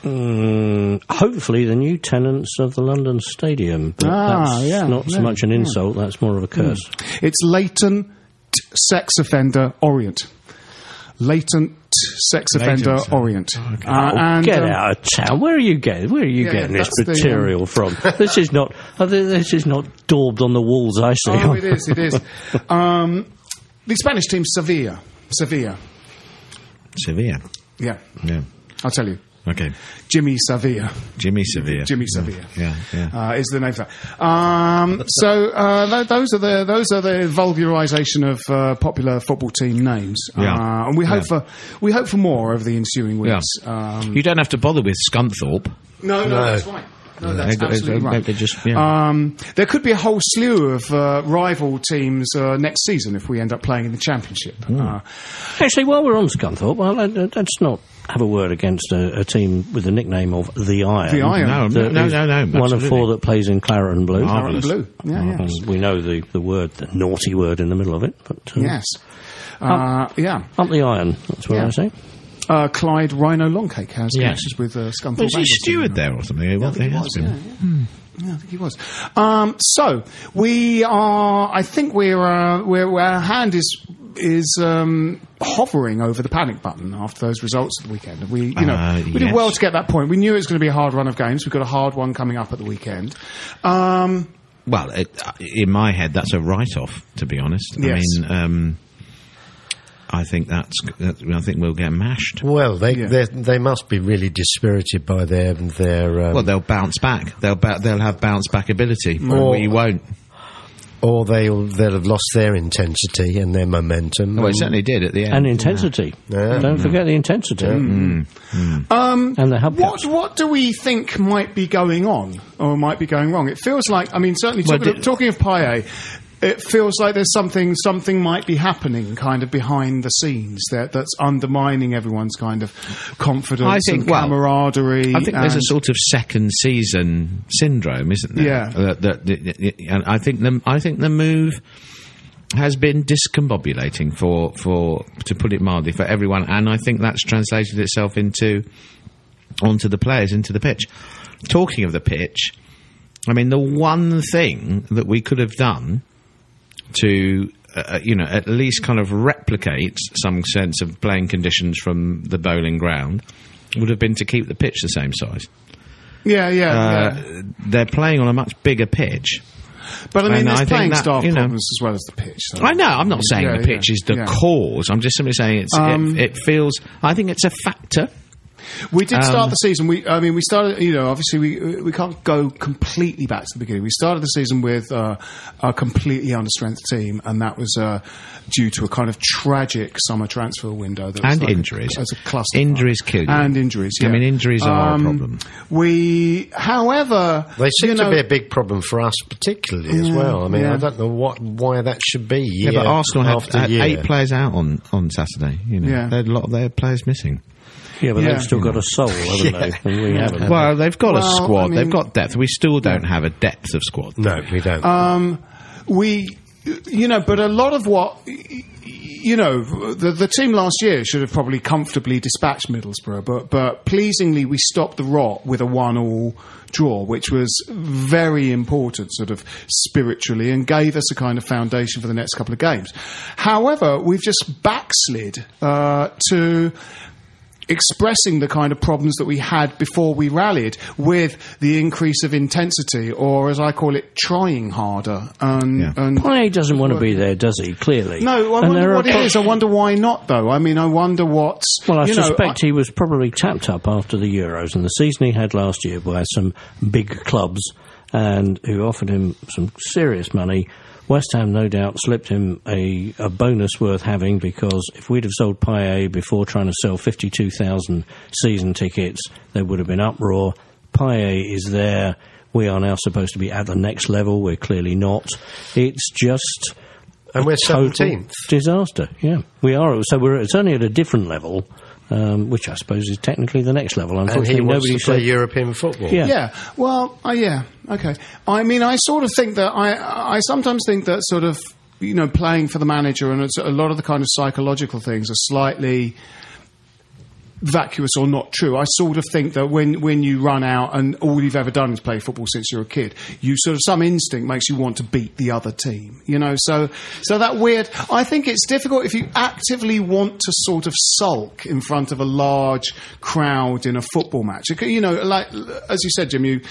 Mm, hopefully, the new tenants of the London Stadium. But Ah, that's yeah, not so yeah, much an yeah. insult, that's more of a curse. It's latent sex offender Orient. Latent sex offender Latent. Orient. Uh, Oh, and, get um, out of town! Where are you getting? Where are you Yeah, getting this that's the, um, material from? This is not. uh, This is not daubed on the walls. I see. Oh, it is. It is. um, the Spanish team, Sevilla. Sevilla. Sevilla. Yeah, Yeah. I'll tell you. Okay. Jimmy Sevilla. Jimmy Sevilla. Jimmy Sevilla. Yeah, yeah. Uh, is the name for that. Um, so uh, th- those are the those are the vulgarisation of uh, popular football team names, Yeah. uh, and we hope Yeah. for we hope for more over the ensuing weeks. Um, You don't have to bother with Scunthorpe. no, no, No. that's right. No, that's They- they- absolutely they- right. they just- yeah. Um, there could be a whole slew of uh, rival teams uh, next season if we end up playing in the championship. Hmm. Uh, Actually, while we're on Scunthorpe, well, let- let- let's not have a word against a, a team with the nickname of the Iron. The Iron. No, That no, is no, no. One of four that plays in claret and blue. Marvellous. Blue. Yeah, yeah. And we know the, the word, the naughty word in the middle of it. But uh, Yes. Uh, yeah. up the iron. That's what Yeah. I say. Uh, Clyde Rhino Longcake has Yes. connections with uh, Scunthorpe. Was he steward there or something? He was, he has was, been. yeah, Yeah, I think he was. Um, so we are. I think we're, uh, we're, we're our hand is is um, hovering over the panic button after those results at the weekend. We, you know, Uh, we did yes. well to get that point. We knew it was going to be a hard run of games. We've got a hard one coming up at the weekend. Um, Well, it, uh, in my head, that's a write-off. To be honest, Yes. I mean, um, I think that's. That, I think we'll get mashed. Well, they Yeah. they they must be really dispirited by their their um, Well, they'll bounce back. They'll ba- they'll have bounce back ability. Or- we won't. Or they'll they'll have lost their intensity and their momentum. Well, it certainly did at the end. And intensity. Yeah. Don't mm. forget the intensity. Mm. Mm. um, And the hubcaps. what what do we think might be going on or might be going wrong? It feels like I mean certainly Well, talking, the- of, talking of Payet, it feels like there's something something might be happening kind of behind the scenes that that's undermining everyone's kind of confidence I think- and well, camaraderie. I think there's a sort of second season syndrome, isn't there? Yeah. Uh, that- that- and I think the I think the move has been discombobulating for for to put it mildly for everyone, and I think that's translated itself into onto the players, into the pitch. Talking of the pitch, I mean the one thing that we could have done to uh, you know at least kind of replicate some sense of playing conditions from the Boleyn Ground would have been to keep the pitch the same size. Yeah, yeah, Uh, yeah. They're playing on a much bigger pitch. But I mean, and there's I playing that, staff you know- problems as well as the pitch. so- I know. I'm not saying Yeah, the pitch yeah, is the cause. I'm just simply saying it's, Um, it, it feels. I think it's a factor. We did start Um, the season. We, I mean, we started. You know, obviously, we we can't go completely back to the beginning. We started the season with uh, a completely understrength team, and that was uh, due to a kind of tragic summer transfer window that was And like a- injuries. as a cluster. Injuries kill you. and injuries. Yeah. I mean, injuries are a problem. We, however, They seem you to be a big problem for us, particularly as well. I mean, yeah. I don't know what why that should be. Yeah, but Arsenal had, after had year. eight players out on, on Saturday. You know, Yeah. they had a lot of their players missing. Yeah, but Yeah. they've still got a soul, haven't they? And we haven't. Well, they've got Well, a squad. I mean- they've got depth. We still don't have a depth of squad. No, we don't. Um, we, you know, but a lot of what, you know, the the team last year should have probably comfortably dispatched Middlesbrough, but but pleasingly we stopped the rot with a one-all draw, which was very important, sort of spiritually, and gave us a kind of foundation for the next couple of games. However, we've just backslid uh, to expressing the kind of problems that we had before we rallied with the increase of intensity, or as I call it, trying harder. And, Yeah. and He doesn't want to be there, does he? Clearly. no, I And wonder there are what it pro- is. I wonder why not, though. I mean, I wonder what's. Well, I you know, suspect he was probably tapped up after the Euros and the season he had last year by some big clubs and who offered him some serious money. West Ham, no doubt, slipped him a, a bonus worth having because if we'd have sold Payet before trying to sell 52,000 season tickets, there would have been uproar. Payet is there. We are now supposed to be at the next level. We're clearly not. It's just And we're total 17th. Disaster. Yeah, we are. So we're it's only at a different level, um, which I suppose is technically the next level. and Unfortunately, he wants nobody to play said. European football. Yeah. Yeah. Well, uh, yeah. Okay. I mean, I sort of think that I, I sometimes think that sort of, you know, playing for the manager and it's a lot of the kind of psychological things are slightly vacuous or not true. I sort of think that when, when you run out and all you've ever done is play football since you're a kid, you sort of some instinct makes you want to beat the other team. You know, so so that weird. I think it's difficult if you actively want to sort of sulk in front of a large crowd in a football match. You know, like as you said, Jim, you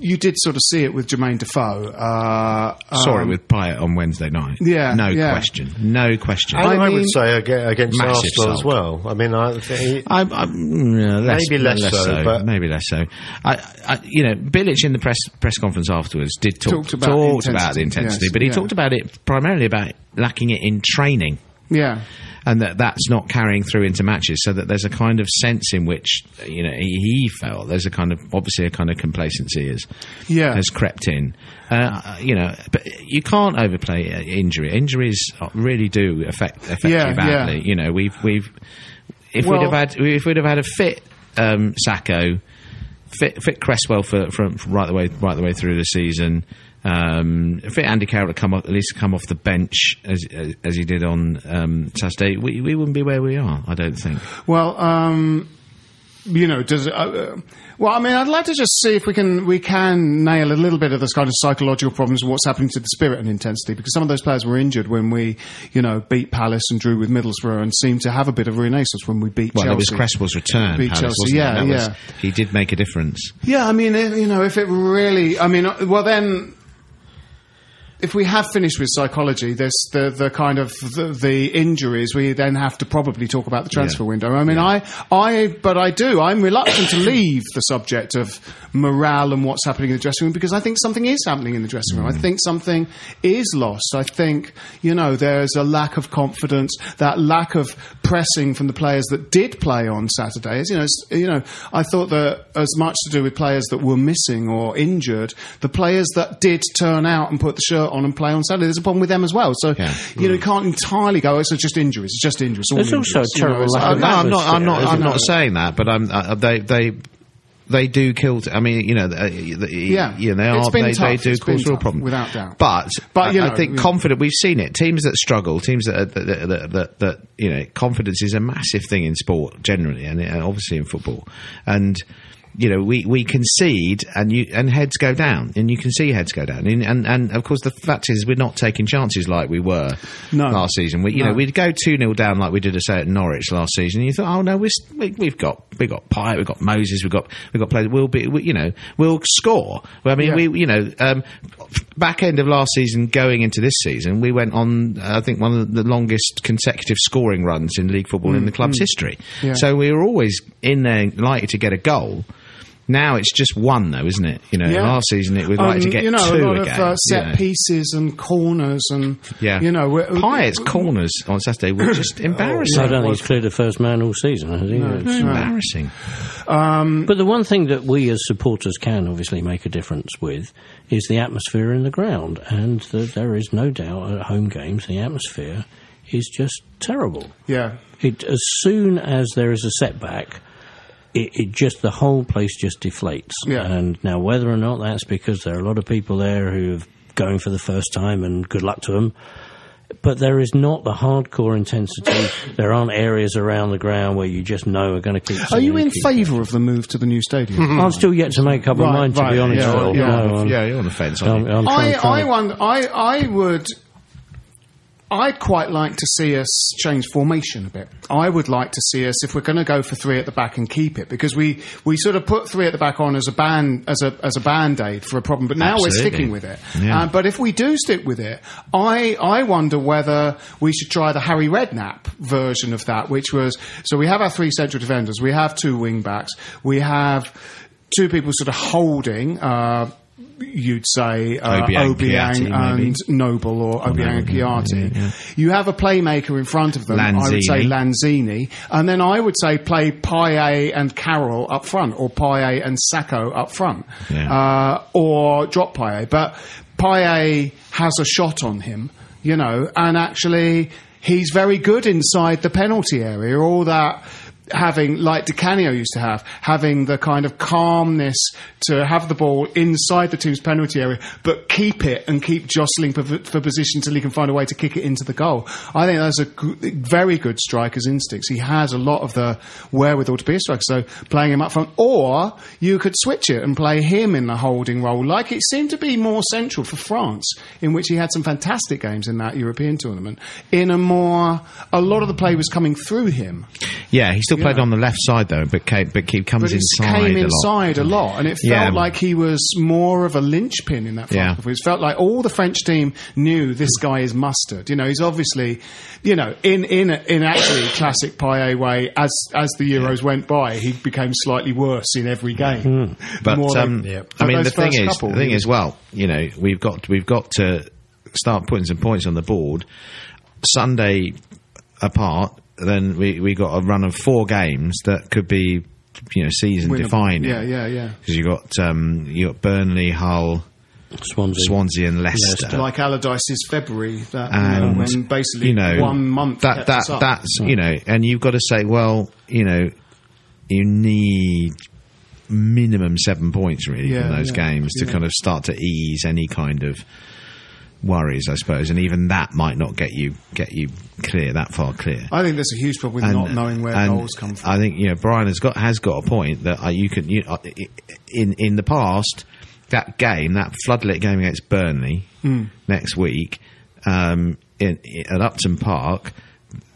you did sort of see it with Jermaine Defoe. Uh, Sorry, um, with Payet on Wednesday night. Yeah, no yeah. question, no question. And I, I would say against Massive Arsenal as well. I mean, I, he, I, I, yeah, less, Maybe less so, but- maybe less so. I, I, you know, Bilic in the press press conference afterwards did talk Talked about the talked about the intensity, intensity, yes, but he yeah. talked about it primarily about lacking it in training. yeah. And that that's not carrying through into matches, so that there's a kind of sense in which you know he, he felt there's a kind of obviously a kind of complacency has Yeah. has crept in. Uh, you know, but you can't overplay injury. Injuries really do affect affect Yeah, you badly. yeah. You know, we've we've if Well- we'd have had if we'd have had a fit um, Sakho, fit fit Cresswell for, from, from right the way right the way through the season. Um, fit Andy Carroll to come off, at least come off the bench as as, he did on um, Saturday. We, we wouldn't be where we are. I don't think. Well, um, you know, does uh, uh, well, I mean, I'd like to just see if we can we can nail a little bit of this kind of psychological problems what's happening to the spirit and intensity because some of those players were injured when we, you know, beat Palace and drew with Middlesbrough and seemed to have a bit of renaissance when we beat Well, Chelsea. it was Cresswell's return. Beat Palace, Chelsea, it? yeah, was- yeah. he did make a difference. Yeah, I mean, you know, if it really, I mean, uh, well then. If we have finished with psychology, this the the kind of the, the injuries. We then have to probably talk about the transfer Yeah. window. I mean, I I but I do. I'm reluctant to leave the subject of morale and what's happening in the dressing room because I think something is happening in the dressing room. I mm. think something is lost. I think you know there's a lack of confidence, that lack of pressing from the players that did play on Saturdays. You know, you know, I thought that as much to do with players that were missing or injured, the players that did turn out and put the shirt on and play on Saturday, there's a problem with them as well. So Yeah. you know, you can't entirely go. It's just injuries. It's just injuries. all There's also injuries," a you know, terrible it's lack Uh, like- of no, I'm not. I'm not. I'm isn't saying that, but I'm. Uh, they they they do kill. T- I mean, you know, uh, the, Yeah. you know, they It's are. been They, they do It's cause real tough, problems without doubt. But But, you I, I know, think we- confident. We've seen it. Teams that struggle. Teams that, that, that, that, that that you know, confidence is a massive thing in sport generally, and, and obviously in football. And you know, we, we concede and you and heads go down, and you can see heads go down. And, and and of course, the fact is, we're not taking chances like we were No. last season. We, you know, No. we'd go two 0 down like we did, say at Norwich last season. And you thought, oh no, we're, st- we, we've got we got Payet, we got Moses, we've got we've got players. We'll be, we, you know, we'll score. I mean, Yeah. we, you know, um, back end of last season, going into this season, we went on. I think one of the longest consecutive scoring runs in league football in the club's history. Yeah. So we were always in there, likely to get a goal. Now it's just one, though, isn't it? You know, Yeah. last season it was like to Um, get you know, two a lot again. of uh, you set know. pieces and corners and Yeah, you know, we're- Payet's corners on Saturday were just embarrassing. I don't think he's cleared the first man all season, has he? It's- embarrassing. But the one thing that we as supporters can obviously make a difference with is the atmosphere in the ground, and the, there is no doubt at home games the atmosphere is just terrible. yeah. It, as soon as there is a setback, it, it just the whole place just deflates. Yeah. And now, whether or not that's because there are a lot of people there who are going for the first time, and good luck to them. But there is not the hardcore intensity. there aren't areas around the ground where you just know are going to keep. Are you in favour of the move to the new stadium? I'm still yet to make up my Right, mind, to be honest. yeah, yeah. No, yeah, you're on the fence. aren't I'm. I'm I, trying, trying I wonder. I, I would. I'd quite like to see us change formation a bit. I would like to see us, if we're going to go for three at the back and keep it, because we, we sort of put three at the back on as a band as a as a band aid for a problem, but now we're sticking with it. Yeah. Uh, but if we do stick with it, I I wonder whether we should try the Harry Redknapp version of that, which was so we have our three central defenders, we have two wing backs, we have two people sort of holding. Uh, You'd say uh, Obiang, Obiang and. Noble or Obiang and Kouyaté. You have a playmaker in front of them. I would say Lanzini. And then I would say play Payet and Carroll up front or Payet and Sakho up front. Yeah. Uh, or drop Payet. But Payet has a shot on him, you know, and actually he's very good inside the penalty area. All that having, like Di Canio used to have, having the kind of calmness to have the ball inside the team's penalty area, but keep it and keep jostling for, for position till he can find a way to kick it into the goal. I think that's a g- very good striker's instincts. He has a lot of the wherewithal to be a striker. So playing him up front, or you could switch it and play him in the holding role, like it seemed to be more central for France, in which he had some fantastic games in that European tournament. In a more, a lot of the play was coming through him. Yeah, he still played Yeah. on the left side though, but came, but he comes But inside came a lot. inside a lot, and it felt Yeah. like he was more of a linchpin in that front. Yeah. It felt like all the French team knew this guy is mustard. You know, he's obviously, you know, in in in actually classic Payet way. As as the Euros went by, he became slightly worse in every game. The But um, but I mean, the thing is, couple, the thing is, well, you know, we've got we've got to start putting some points on the board. Sunday apart, then we we got a run of four games that could be, you know, season winnable. defining. Yeah, yeah, yeah. Because you got um, you got Burnley, Hull, Swansea. Swansea, and Leicester. Like Allardyce's February, that you know, and when basically you know one month that kept that us up. that's you know, and you've got to say, well, you know, you need minimum seven points really Yeah, from those yeah, games to kind of start to ease any kind of worries, I suppose, and even that might not get you get you clear that far clear. I think there's a huge problem with And- not knowing where goals come from. I think you know Brian has got has got a point that uh, you can you uh, in in the past that game that floodlit game against Burnley Hmm. next week um, in, in, at Upton Park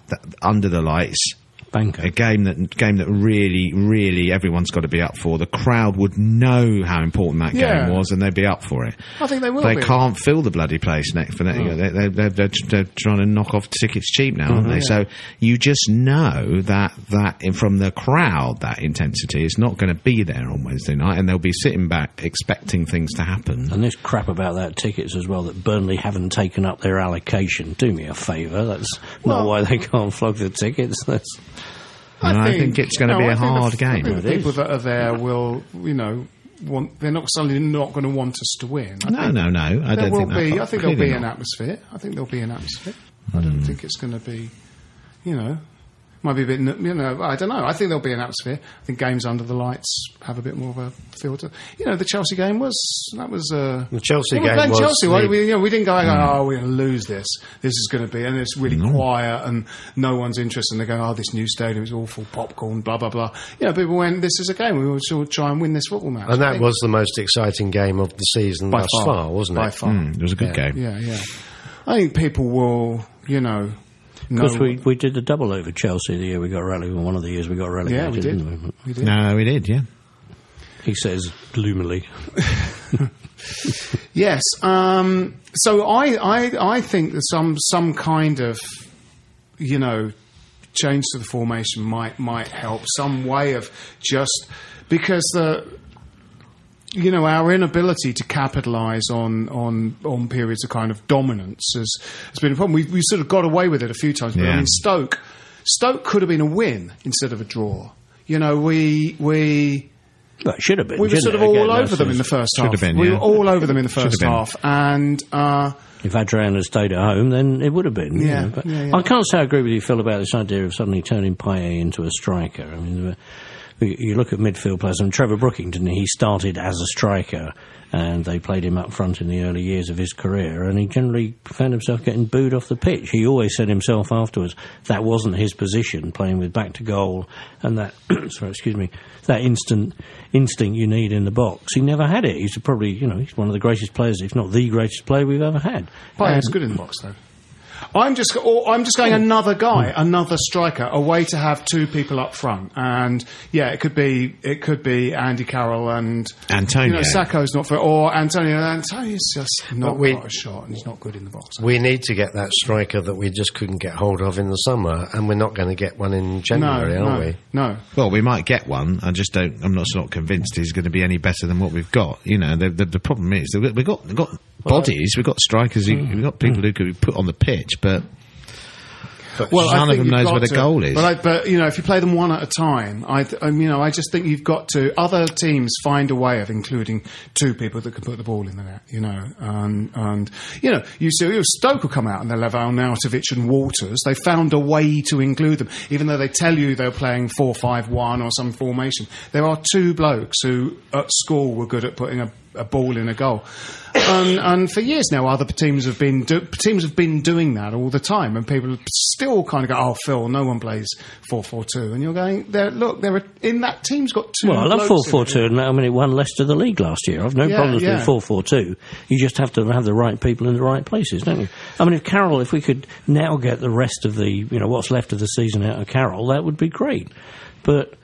that, under the lights. Banker. A game that game that really, really everyone's got to be up for. The crowd would know how important that Yeah. game was, and they'd be up for it. I think they will They be. can't fill the bloody place next for next. Oh. They, they, they're, they're, they're trying to knock off tickets cheap now, aren't they? Mm-hmm. So you just know that that from the crowd that intensity is not going to be there on Wednesday night, and they'll be sitting back expecting things to happen. And this crap about that tickets as well that Burnley haven't taken up their allocation. Do me a favour. That's Well- not why they can't flog the tickets. That's And I think it's gonna no, be a I think the- hard I game. think the people that are there will, you know, want. They're not suddenly not going to want us to win. I No, no, no. I there don't will think be. I think there'll Clearly be an atmosphere. I think there'll be an atmosphere. I don't Hmm. think it's going to be, you know, might be a bit. You know, I don't know. I think there'll be an atmosphere. I think games under the lights have a bit more of a feel to. You know, the Chelsea game was that was. Uh, The Chelsea well, we game was Chelsea. why- the- we, you know, we didn't go. Hmm. Oh, we're going to lose this. This is going to be, and it's really quiet, and no one's interested. And they're going, oh, this new stadium is awful, popcorn, blah blah blah. You know, people went, this is a game. We will sure try and win this football match. And that was the most exciting game of the season by thus far, far, wasn't it? by it? far. Mm, it was a good game. Yeah, yeah. I think people will, you know, No, Because we, we did the double over Chelsea the year we got relegated. One of the years we got relegated. Yeah, we did. didn't we? we did. No, we did. Yeah. He says gloomily. Yes. Um, so I, I, I think that some some kind of, you know, change to the formation might might help. Some way of just because the, you know, our inability to capitalise on, on on periods of kind of dominance has, has been a problem. We've, we sort of got away with it a few times. But I mean, Stoke, Stoke could have been a win instead of a draw. You know, we we. Well, it should have been. We were sort of it, again, all over them in the season. first Should half. have been, we were all over them in the first half, and uh, If Adrian had stayed at home, then it would have been. you Yeah, know, but yeah, yeah. I can't say I agree with you, Phil, about this idea of suddenly turning Payet into a striker. I mean, you look at midfield players, and Trevor Brookington, he started as a striker, and they played him up front in the early years of his career, and he generally found himself getting booed off the pitch. He always said himself afterwards that wasn't his position, playing with back to goal, and that, sorry, excuse me, that instant instinct you need in the box. He never had it. He's probably, you know, he's one of the greatest players, if not the greatest player we've ever had. Payet's And- good in the box though. I'm just, or I'm just going another guy, hmm. another striker, a way to have two people up front, and yeah, it could be, it could be Andy Carroll and Antonio. You know, Sakho's not for, or Antonio. Antonio's just not But we- got a shot, and he's not good in the box. We need to get that striker that we just couldn't get hold of in the summer, and we're not going to get one in January, no, are no, we? no. Well, we might get one. I just don't. I'm not not convinced he's going to be any better than what we've got. You know, the the, the problem is that we- we've got we've got bodies, we've got strikers, who we've mm. got people mm. who could be put on the pitch, but. But Well, none of them knows got where the to- goal is. But, I, but you know, if you play them one at a time, I, th- um, you know, I just think you've got to. Other teams find a way of including two people that can put the ball in the net. You know, and and you know, you see, you Stoke will come out and they'll have Arnautovic and Walters. They found a way to include them, even though they tell you they're playing four five one or some formation. There are two blokes who at school were good at putting a, a ball in a goal. and, and for years now, other teams have been do- teams have been doing that all the time, and people still kind of go, "Oh, Phil, no one plays four four two," and you're going, there, "Look, there are in that team's got two. Well, I love four four two, and I mean it won Leicester the league last year. I've no Yeah, problems yeah. with four four two. You just have to have the right people in the right places, don't you? I mean, if Carroll, if we could now get the rest of the, you know, what's left of the season out of Carroll, that would be great. But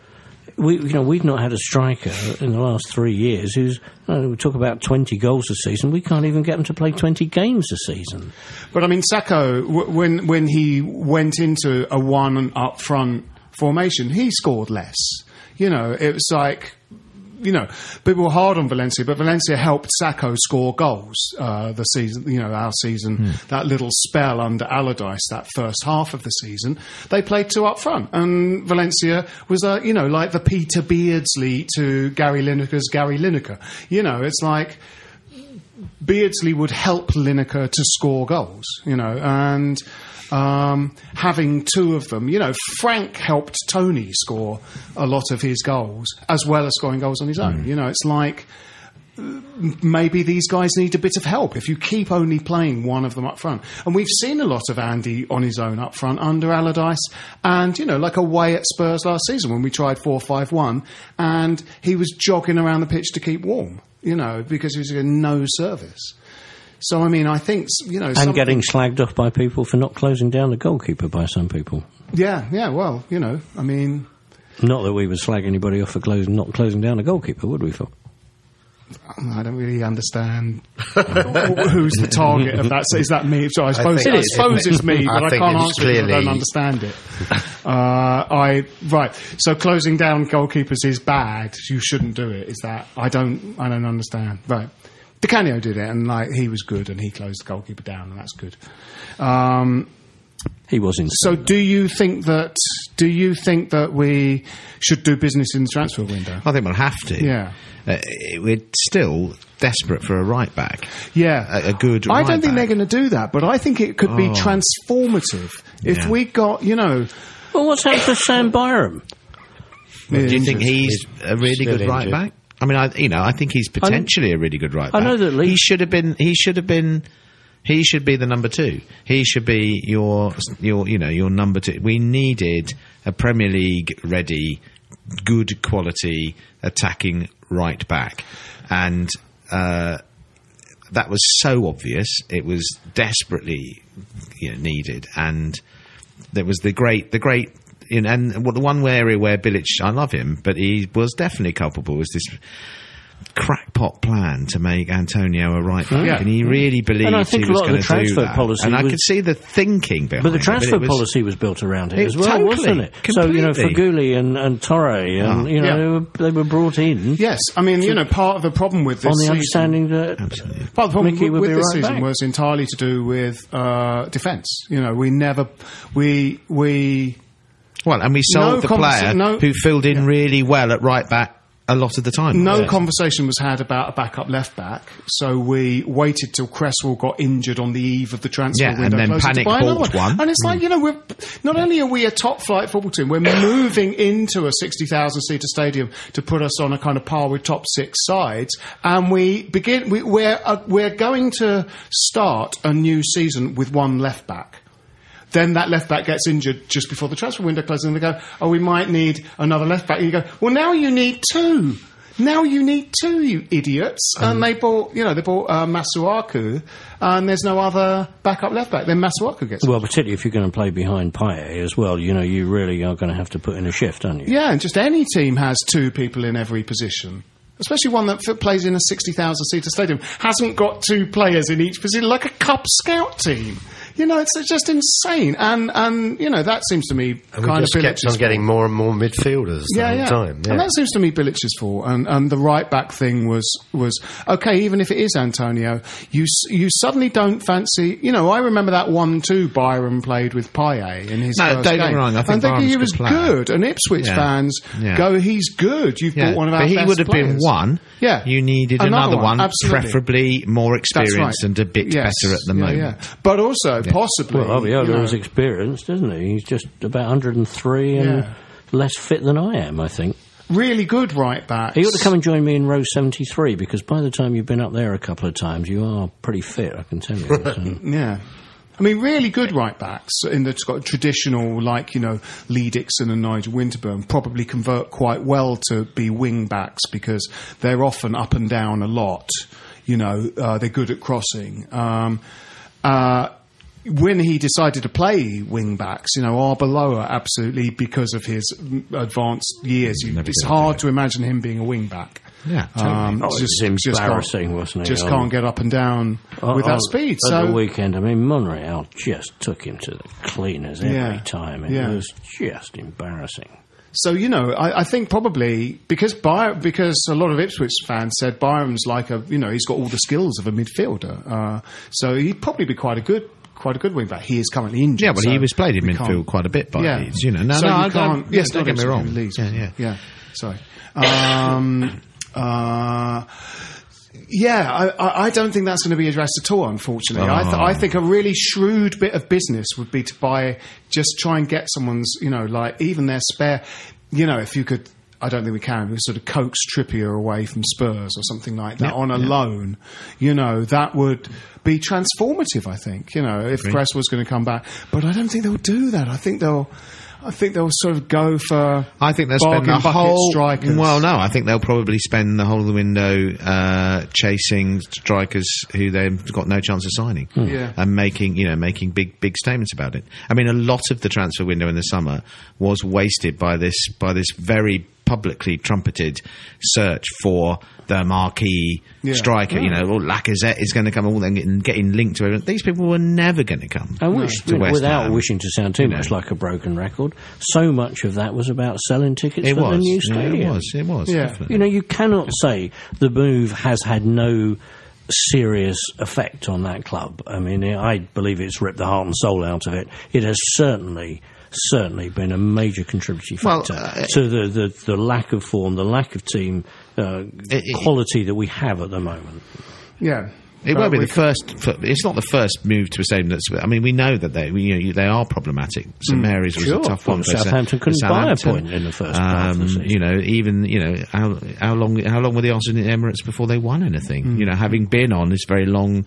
we, you know, we've not had a striker in the last three years who's. uh, we talk about twenty goals a season. We can't even get them to play twenty games a season. But I mean, Sakho, w- when when he went into a one up front formation, he scored less. You know, it was like. You know, people were hard on Valencia, but Valencia helped Sakho score goals uh, the season. You know, our season, that little spell under Allardyce, that first half of the season, they played two up front, and Valencia was, uh, you know, like the Peter Beardsley to Gary Lineker's Gary Lineker. You know, it's like Beardsley would help Lineker to score goals, you know, and um, having two of them, you know, Frank helped Tony score a lot of his goals as well as scoring goals on his own. You know, it's like maybe these guys need a bit of help if you keep only playing one of them up front. And we've seen a lot of Andy on his own up front under Allardyce and, you know, like away at Spurs last season when we tried 4 5 1 and he was jogging around the pitch to keep warm, you know, because he was getting no service. So, I mean, I think, you know, And something- getting slagged off by people for not closing down the goalkeeper by some people. Yeah, yeah, well, you know, I mean, Not that we would slag anybody off for closing, not closing down a goalkeeper, would we, Phil? I don't really understand who's the target of that. So is that me? So I suppose, think I, suppose it's me, but I, think can't it's answer it. I don't understand it. Uh, I right. So closing down goalkeepers is bad. You shouldn't do it. Is that I don't I don't understand. Right. Di Canio did it, and like he was good, and he closed the goalkeeper down, and that's good. Um, He was in. so, do you think that? Do you think that we should do business in the transfer window? I think we'll have to. Yeah. Uh, we're still desperate for a right back. Yeah, A, a good. I right don't think back. they're going to do that, but I think it could be Oh. transformative if Yeah. we got, you know. Well, what's happened to Sam Byram? Do you think he's a really still good right back? I mean, I, you know, I think he's potentially a really good right back. I know that Lee- he should have been. He should have been. He should be the number two. He should be your, your, you know, your number two. We needed a Premier League ready, good quality attacking right back, and uh, that was so obvious. It was desperately you know, needed, and there was the great the great. In, and the one area where Bilic, I love him, but he was definitely culpable. Was this crackpot plan to make Antonio a right back, Yeah. and he really believed And I think he a was lot of going to do that. policy and I was- could see the thinking behind But the it, transfer it was- policy was built around it, It- as well, totally, wasn't it? So you know, completely. Feghouli and and Töre, and Oh. you know, Yeah. they, were, they were brought in Yes, I mean, you know, part of the problem with this on the season, understanding that part of the problem Mickey with, with this right season back. was entirely to do with uh, defence. You know, we never, we we Well, and we sold No the conversa- player no- who filled in really well at right back a lot of the time. No Yeah. conversation was had about a backup left back, so we waited till Cresswell got injured on the eve of the transfer Yeah, and window. then panic bought one. And it's like you know, we're not only are we a top flight football team, we're moving into a sixty thousand seater stadium to put us on a kind of par with top six sides, and we begin. We, we're uh, we're going to start a new season with one left back. Then that left back gets injured just before the transfer window closes, and they go, "Oh, we might need another left back." And you go, "Well, now you need two. Now you need two, you idiots." and they bought, you know, they bought uh, Masuaku, and there's no other backup left back. Then Masuaku gets. well, particularly if you're going to play behind Payet as well, you know, you really are going to have to put in a shift, aren't you? Yeah, and just any team has two people in every position. Especially one that f- plays in a 60,000 seater stadium. Hasn't got two players in each position, like a Cub Scout team. You know, it's, it's just insane. And, and, you know, that seems to me And we kind just of kept Bilic's on getting more and more midfielders the yeah, whole yeah. time. Yeah. And that seems to me Bilic's fault. And, and the right back thing was, was okay, even if it is Antonio, you, you suddenly don't fancy, you know, I remember that 1 2 Byram played with Payet in his No, first don't get me game. wrong, I think and thinking Byram's he was good player. good. And Ipswich Yeah. fans Yeah. go, he's good. You've Yeah, bought one of our but he best would have been one. Yeah. You needed Another another, one, one, preferably more That's experienced right. and a bit Yes. better at the Yeah, moment. yeah. But also, possibly. Well, know, is experienced, isn't he? He's just about 103 and Yeah. less fit than I am, I think. really good right back. He ought to come and join me in row 73 because by the time you've been up there a couple of times, you are pretty fit, I can tell you. So. Yeah. I mean, really good right backs in the traditional, like, you know, Lee Dixon and Nigel Winterburn probably convert quite well to be wing backs because they're often up and down a lot. You know, uh, they're good at crossing. Um, uh, when he decided to play wing backs, you know, Arbeloa absolutely because of his advanced years. You, it's hard to imagine him being a wing back. Yeah, totally. Um, Oh, it was can't- embarrassing, wasn't it? Just Um, can't get up and down Oh, with that oh, speed. At So the weekend, I mean, Monreal just took him to the cleaners every Yeah. time. It Yeah. was just embarrassing. So you know, I, I think probably because By- because a lot of Ipswich fans said Byram's like a you know he's got all the skills of a midfielder, uh, so he'd probably be quite a good quite a good wing back. He is currently injured. Yeah, well, so he was played in midfield quite a bit by yeah. Leeds, you know. No, so no, you I can't. yes, don't get me wrong. Leeds. Yeah, yeah. yeah. Sorry. Um, uh, yeah, I, I, I don't think that's going to be addressed at all. Unfortunately, I, th- Oh. I think a really shrewd bit of business would be to buy, just try and get someone's, you know, like even their spare, you know, if you could. I don't think we can. We sort of coax Trippier away from Spurs or something like that Yeah, on a yeah. loan. You know, that would be transformative. I think. You know, if Agree. Cress was going to come back, but I don't think they'll do that. I think they'll. I think they'll sort of go for. I think they'll spend bargain the whole. strikers. Well, no, I think they'll probably spend the whole of the window uh, chasing strikers who they've got no chance of signing, Yeah. and making you know making big big statements about it. I mean, a lot of the transfer window in the summer was wasted by this by this very publicly trumpeted search for the marquee Yeah. striker. You know, well, Lacazette is going to come, all then getting, getting linked to everyone. These people were never going to come. I wish, to West without Ham. wishing to sound too You know. much like a broken record, so much of that was about selling tickets It for the was. new Yeah, stadium. it was. It was. Yeah. definitely. You know, you cannot say the move has had no serious effect on that club. I mean, I believe it's ripped the heart and soul out of it. It has certainly. Certainly been a major contributing Well, factor uh, to the, the, the lack of form, the lack of team uh, it- quality that we have at the moment. Yeah. It But won't be the first. It's not the first move to a stadium that's. I mean, we know that they, you know, they are problematic. St Mary's was Sure. a tough Well, one. for Southampton couldn't buy a point in the first half of the season. You know, even you know how how long how long were the Arsenal in Emirates before they won anything? You know, having been on this very long.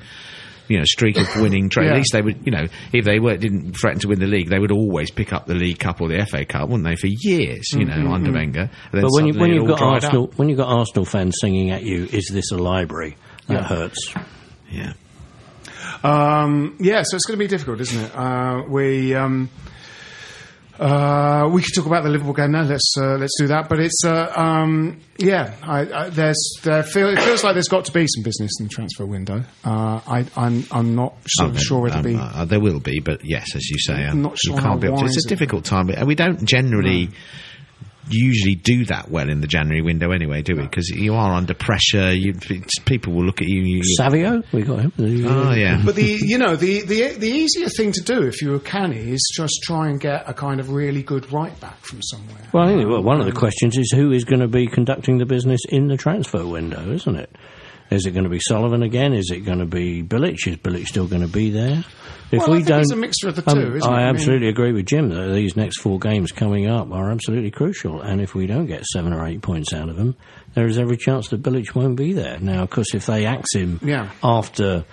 You know, streak of winning. Tra- Yeah. At least they would. You know, if they were didn't threaten to win the league, they would always pick up the League Cup or the FA Cup, wouldn't they? For years, you know, under Wenger. But when you when you've got dried up. Arsenal when you've got Arsenal fans singing at you, "Is this a library?" That Yeah. hurts. yeah. Um, yeah, so it's going to be difficult, isn't it? Uh, we, um, Uh, we could talk about the Liverpool game now. Let's uh, let's do that. But it's uh, um, yeah. I, I, there's there feel, it feels like there's got to be some business in the transfer window. Uh, I, I'm I'm not Oh, of sure it'll um, be. uh, there will be, but yes, as you say, um, not sure you can't be. It's a difficult time. but We don't generally usually do that well in the January window anyway, do we? Because you are under pressure. You people will look at you. you Savio, we got him. Oh uh, yeah, But the you know the, the the easier thing to do if you're canny is just try and get a kind of really good right back from somewhere. Well, I think well, one of the questions is who is going to be conducting the business in the transfer window, isn't it? Is it going to be Sullivan again? Is it going to be Bilic? Is Bilic still going to be there? If Well, I we think don't, it's a mixture of the Um, two, isn't it? I I mean- absolutely agree with Jim that these next four games coming up are absolutely crucial, and if we don't get seven or eight points out of them, there is every chance that Bilic won't be there. Now, of course, if they axe him Yeah. after,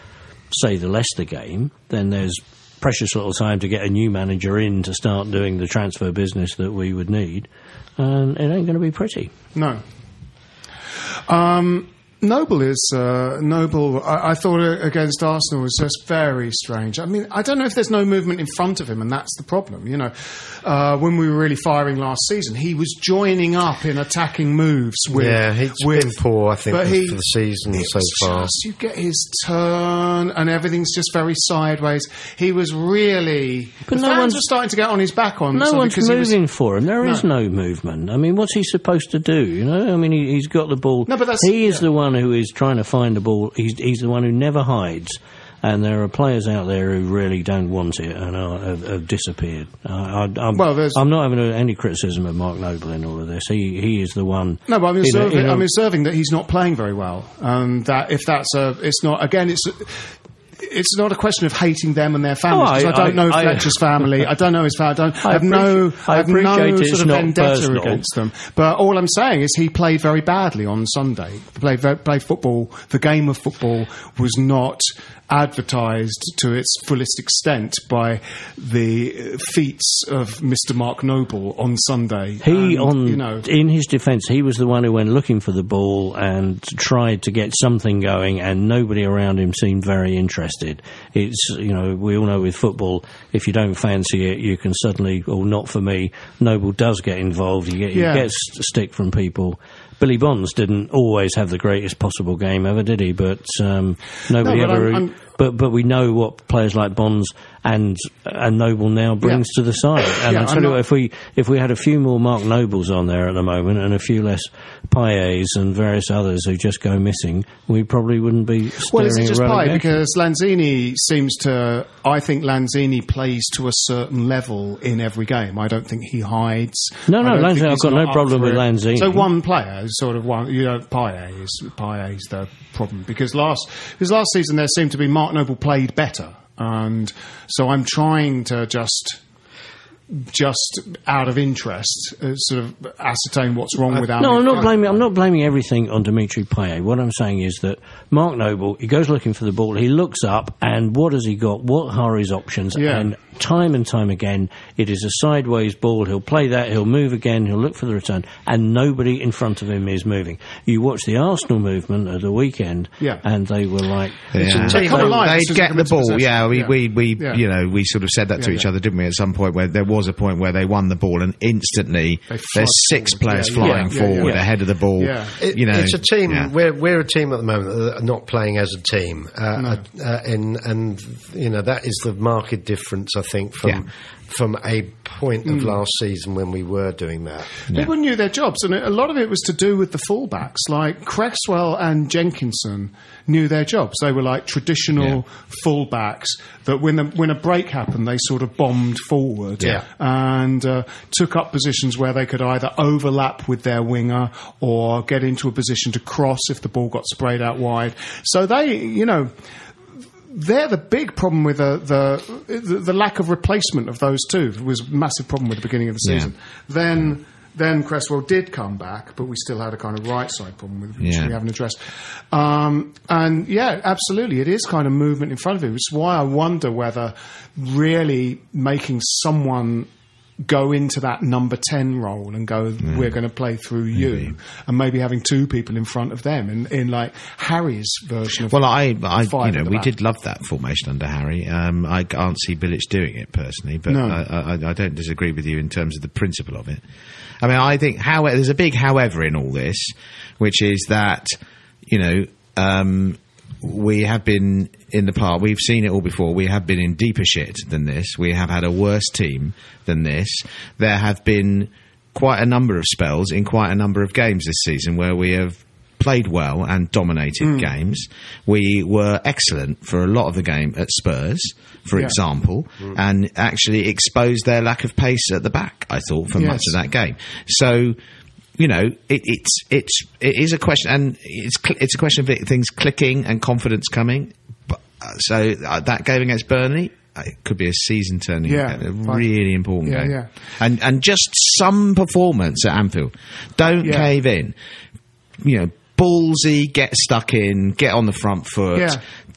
say, the Leicester game, then there's precious little time to get a new manager in to start doing the transfer business that we would need, and it ain't going to be pretty. No. Um, Noble is uh, Noble. I, I thought against Arsenal was just very strange. I mean, I don't know if there's no movement in front of him, and that's the problem. You know, uh, when we were really firing last season, he was joining up in attacking moves with. yeah, he's with, been poor, I think, but for, he- for the season it so far. just- you get his turn, and everything's just very sideways. He was really. But the no fans one's- were starting to get on his back on. No one's because he was- moving for him. There is No. no. movement. I mean, what's he supposed to do? You know, I mean, he, he's got the ball. No, but that's- he is yeah. the one who is trying to find the ball. He's he's the one who never hides. And there are players out there who really don't want it and are, have, have disappeared. I, I'm, Well, I'm not having any criticism of Mark Noble in all of this. He he is the one. No, but I'm in a- observing, in a- I'm observing that he's not playing very well, and that if that's a, it's not again, it's. It's not a question of hating them and their families. Oh, I- I, don't I- know Fletcher's family. I don't know his family. I, don't, I have no, I have no sort of not vendetta personal. against them. But all I'm saying is he played very badly on Sunday. He played, played football. The game of football was not advertised to its fullest extent by the feats of Mr. Mark Noble on Sunday. He And, on you know, in his defence, he was the one who went looking for the ball and tried to get something going, and nobody around him seemed very interested. It's you know we all know with football, if you don't fancy it, you can suddenly, or not for me, Noble does get involved. You get you get stick from people. Billy Bonds didn't always have the greatest possible game ever, did he? But um, nobody No, but ever. I'm- I'm- but but we know what players like Bonds and and Noble now brings to the side. And Yeah, I tell you what, if we if we had a few more Mark Nobles on there at the moment and a few less Payets and various others who just go missing, we probably wouldn't be Well, is it just Pie? Because Lanzini seems to. I think Lanzini plays to a certain level in every game. I don't think he hides. No, no, Lanzini- I've got no problem with it. Lanzini. So one player, is sort of one. You know, Pie is Pie is the problem because last because last season there seemed to be Mark Noble played better, and so I'm trying to just. Just out of interest, uh, sort of ascertain what's wrong with our. No, I'm not blaming. I'm not blaming everything on Dimitri Payet. What I'm saying is that Mark Noble, he goes looking for the ball, he looks up, and what has he got? What are his options? Yeah. And time and time again, it is a sideways ball. He'll play that. He'll move again. He'll look for the return, and nobody in front of him is moving. You watch the Arsenal movement at the weekend, Yeah. and they were like, Yeah. They come alive as They'd get the ball. Yeah, we, Yeah. we, we Yeah. you know, we sort of said that to each yeah. other, didn't we? At some point where there was a point where they won the ball and instantly They there's six forward. players Yeah, flying yeah, yeah, forward yeah. ahead of the ball. Yeah. It- you know, it's a team. yeah. We're we're a team at the moment that are not playing as a team, uh, uh, and and you know that is the market difference. I think from Yeah. from a point Mm. of last season when we were doing that. People knew their jobs, and a lot of it was to do with the fullbacks. Like Cresswell and Jenkinson knew their jobs. They were like traditional fullbacks that when the, when a break happened, they sort of bombed forward Yeah. and uh, took up positions where they could either overlap with their winger or get into a position to cross if the ball got sprayed out wide. So they, you know they're the big problem with the, the the the lack of replacement of those two was a massive problem with the beginning of the Yeah. season. Then then Cresswell did come back, but we still had a kind of right side problem with which Yeah. we haven't addressed. Um, and yeah, absolutely, it is kind of movement in front of him. It's why I wonder whether really making someone go into that number 10 role and go, we're going to play through you, and maybe having two people in front of them in, in like Harry's version of Well, I, I you know, we back. did love that formation under Harry. Um, I can't see Bilic doing it personally, but No. I, I, I don't disagree with you in terms of the principle of it. I mean, I think how there's a big however in all this, which is that you know um, we have been in the past. We've seen it all before. We have been in deeper shit than this. We have had a worse team than this. There have been quite a number of spells in quite a number of games this season where we have played well and dominated Hmm. games. We were excellent for a lot of the game at Spurs, for Yeah. example, Hmm. and actually exposed their lack of pace at the back. I thought for much of that game. So. You know, it, it's it's it is a question, and it's it's a question of things clicking and confidence coming. But, uh, so uh, that game against Burnley, uh, it could be a season turning, Yeah, a fine. really important Yeah, game. yeah. And and just some performance at Anfield. Don't Yeah. cave in. You know, ballsy, get stuck in, get on the front foot.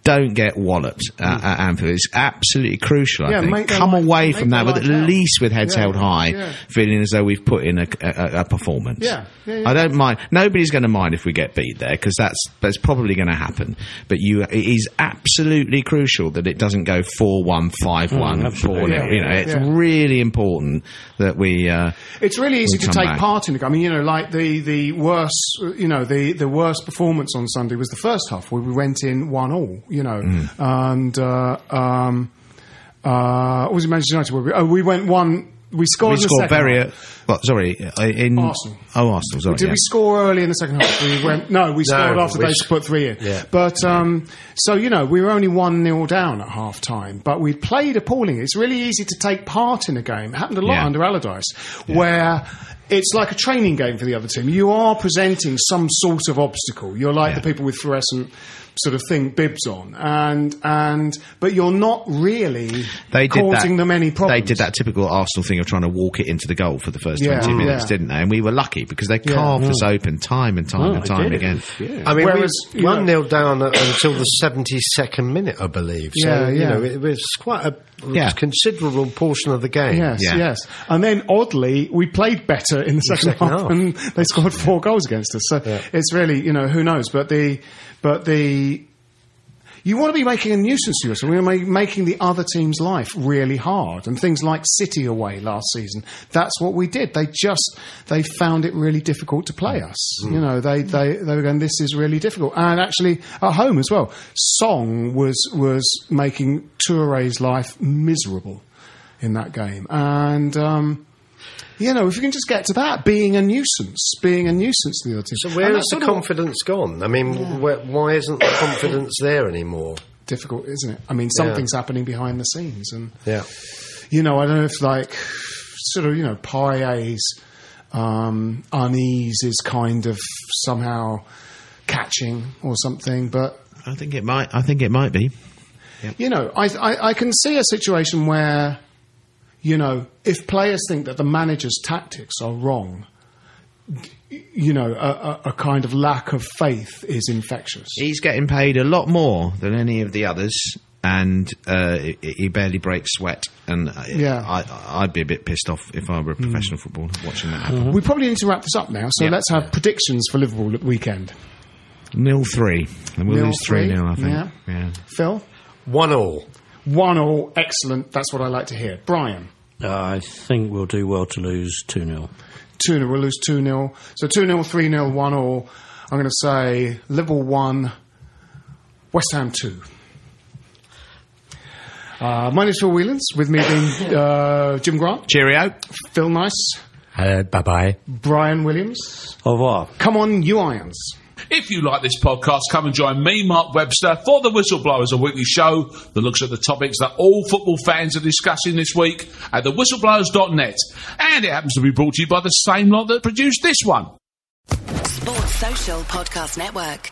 Yeah. Don't get walloped at, at Anfield. It's absolutely crucial. I Yeah, think. make Come life- away make from their that with at count. least with heads Yeah, held high, yeah. feeling as though we've put in a, a, a performance. Yeah, yeah, yeah. I don't mind. Nobody's going to mind if we get beat there because that's that's probably going to happen. But you, it is absolutely crucial that it doesn't go four one, five one, Mm, four nil. Yeah, You know, it's yeah. really important that we. Uh, It's really easy to take back. part in the game. I mean, you know, like the the worst, you know, the the worst performance on Sunday was the first half where we went in one all, you know, Mm. and uh, um, uh, what was it Manchester United? Where we, oh, we went one. We scored. we in the scored second very. half. Uh, well, sorry, uh, in Arsenal. Oh, Arsenal. Sorry. Did yeah. we score early in the second half? We went no. We scored after they put three in. Yeah. But um, so you know, we were only one 0 down at half time, but we played appalling. It's really easy to take part in a game. It happened a lot Yeah. under Allardyce, where. It's like a training game for the other team. You are presenting some sort of obstacle. You're like Yeah. the people with fluorescent sort of thing bibs on, and and but you're not really They did causing that, them any problems. They did that typical Arsenal thing of trying to walk it into the goal for the first Yeah, 20 minutes, yeah. didn't they? And we were lucky because they Yeah. carved mm. us open time and time Oh, and time again. Yeah. I mean, Whereas, we you know- one nil down until the seventy second minute, I believe. So Yeah, you know, it was quite a Yeah. considerable portion of the game. Yes, Yeah. yes. And then oddly, we played better in the second, second half, half. and they scored four goals against us. So Yeah. it's really, you know, who knows? But the, but the, you want to be making a nuisance to yourself. We're ma- making the other team's life really hard. And things like City away last season, that's what we did. They just, they found it really difficult to play us. You know, they, they, they were going, this is really difficult. And actually, at home as well, Song was, was making Touré's life miserable in that game. And, um, you know, if you can just get to that, being a nuisance, being a nuisance to the other team. So And where has the sort of confidence gone? I mean, where, why isn't the confidence there anymore? difficult, isn't it? I mean, something's happening behind the scenes, and Yeah. you know, I don't know if like sort of you know Payet's um, unease is kind of somehow catching or something, but I think it might. I think it might be. you know, I, I I can see a situation where you know if players think that the manager's tactics are wrong. You know, a, a, a kind of lack of faith is infectious. He's getting paid a lot more than any of the others, and uh, he, he barely breaks sweat. And I- Yeah. I, I'd be a bit pissed off if I were a professional footballer watching that happen. We probably need to wrap this up now, so Yeah. let's have predictions for Liverpool at the weekend. Nil three, and we'll Nil lose three three, nil. I think. yeah. yeah. Phil? One all. One all, excellent. That's what I like to hear. Brian, I think we'll do well to lose 2 0. 2 0. We'll lose 2 0. So 2 0, 3 0, 1 all. I'm going to say Liverpool 1, West Ham 2. Uh, my name's Phil Whelans, with me being uh, Jim Grant, Cheerio. Phil Nice, Uh, bye bye. Brian Williams. Au revoir. Come on, you irons. If you like this podcast, come and join me, Mark Webster, for The Whistleblowers, a weekly show that looks at the topics that all football fans are discussing this week at thewhistleblowers.net. And it happens to be brought to you by the same lot that produced this one. Sports Social Podcast Network.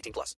18 plus.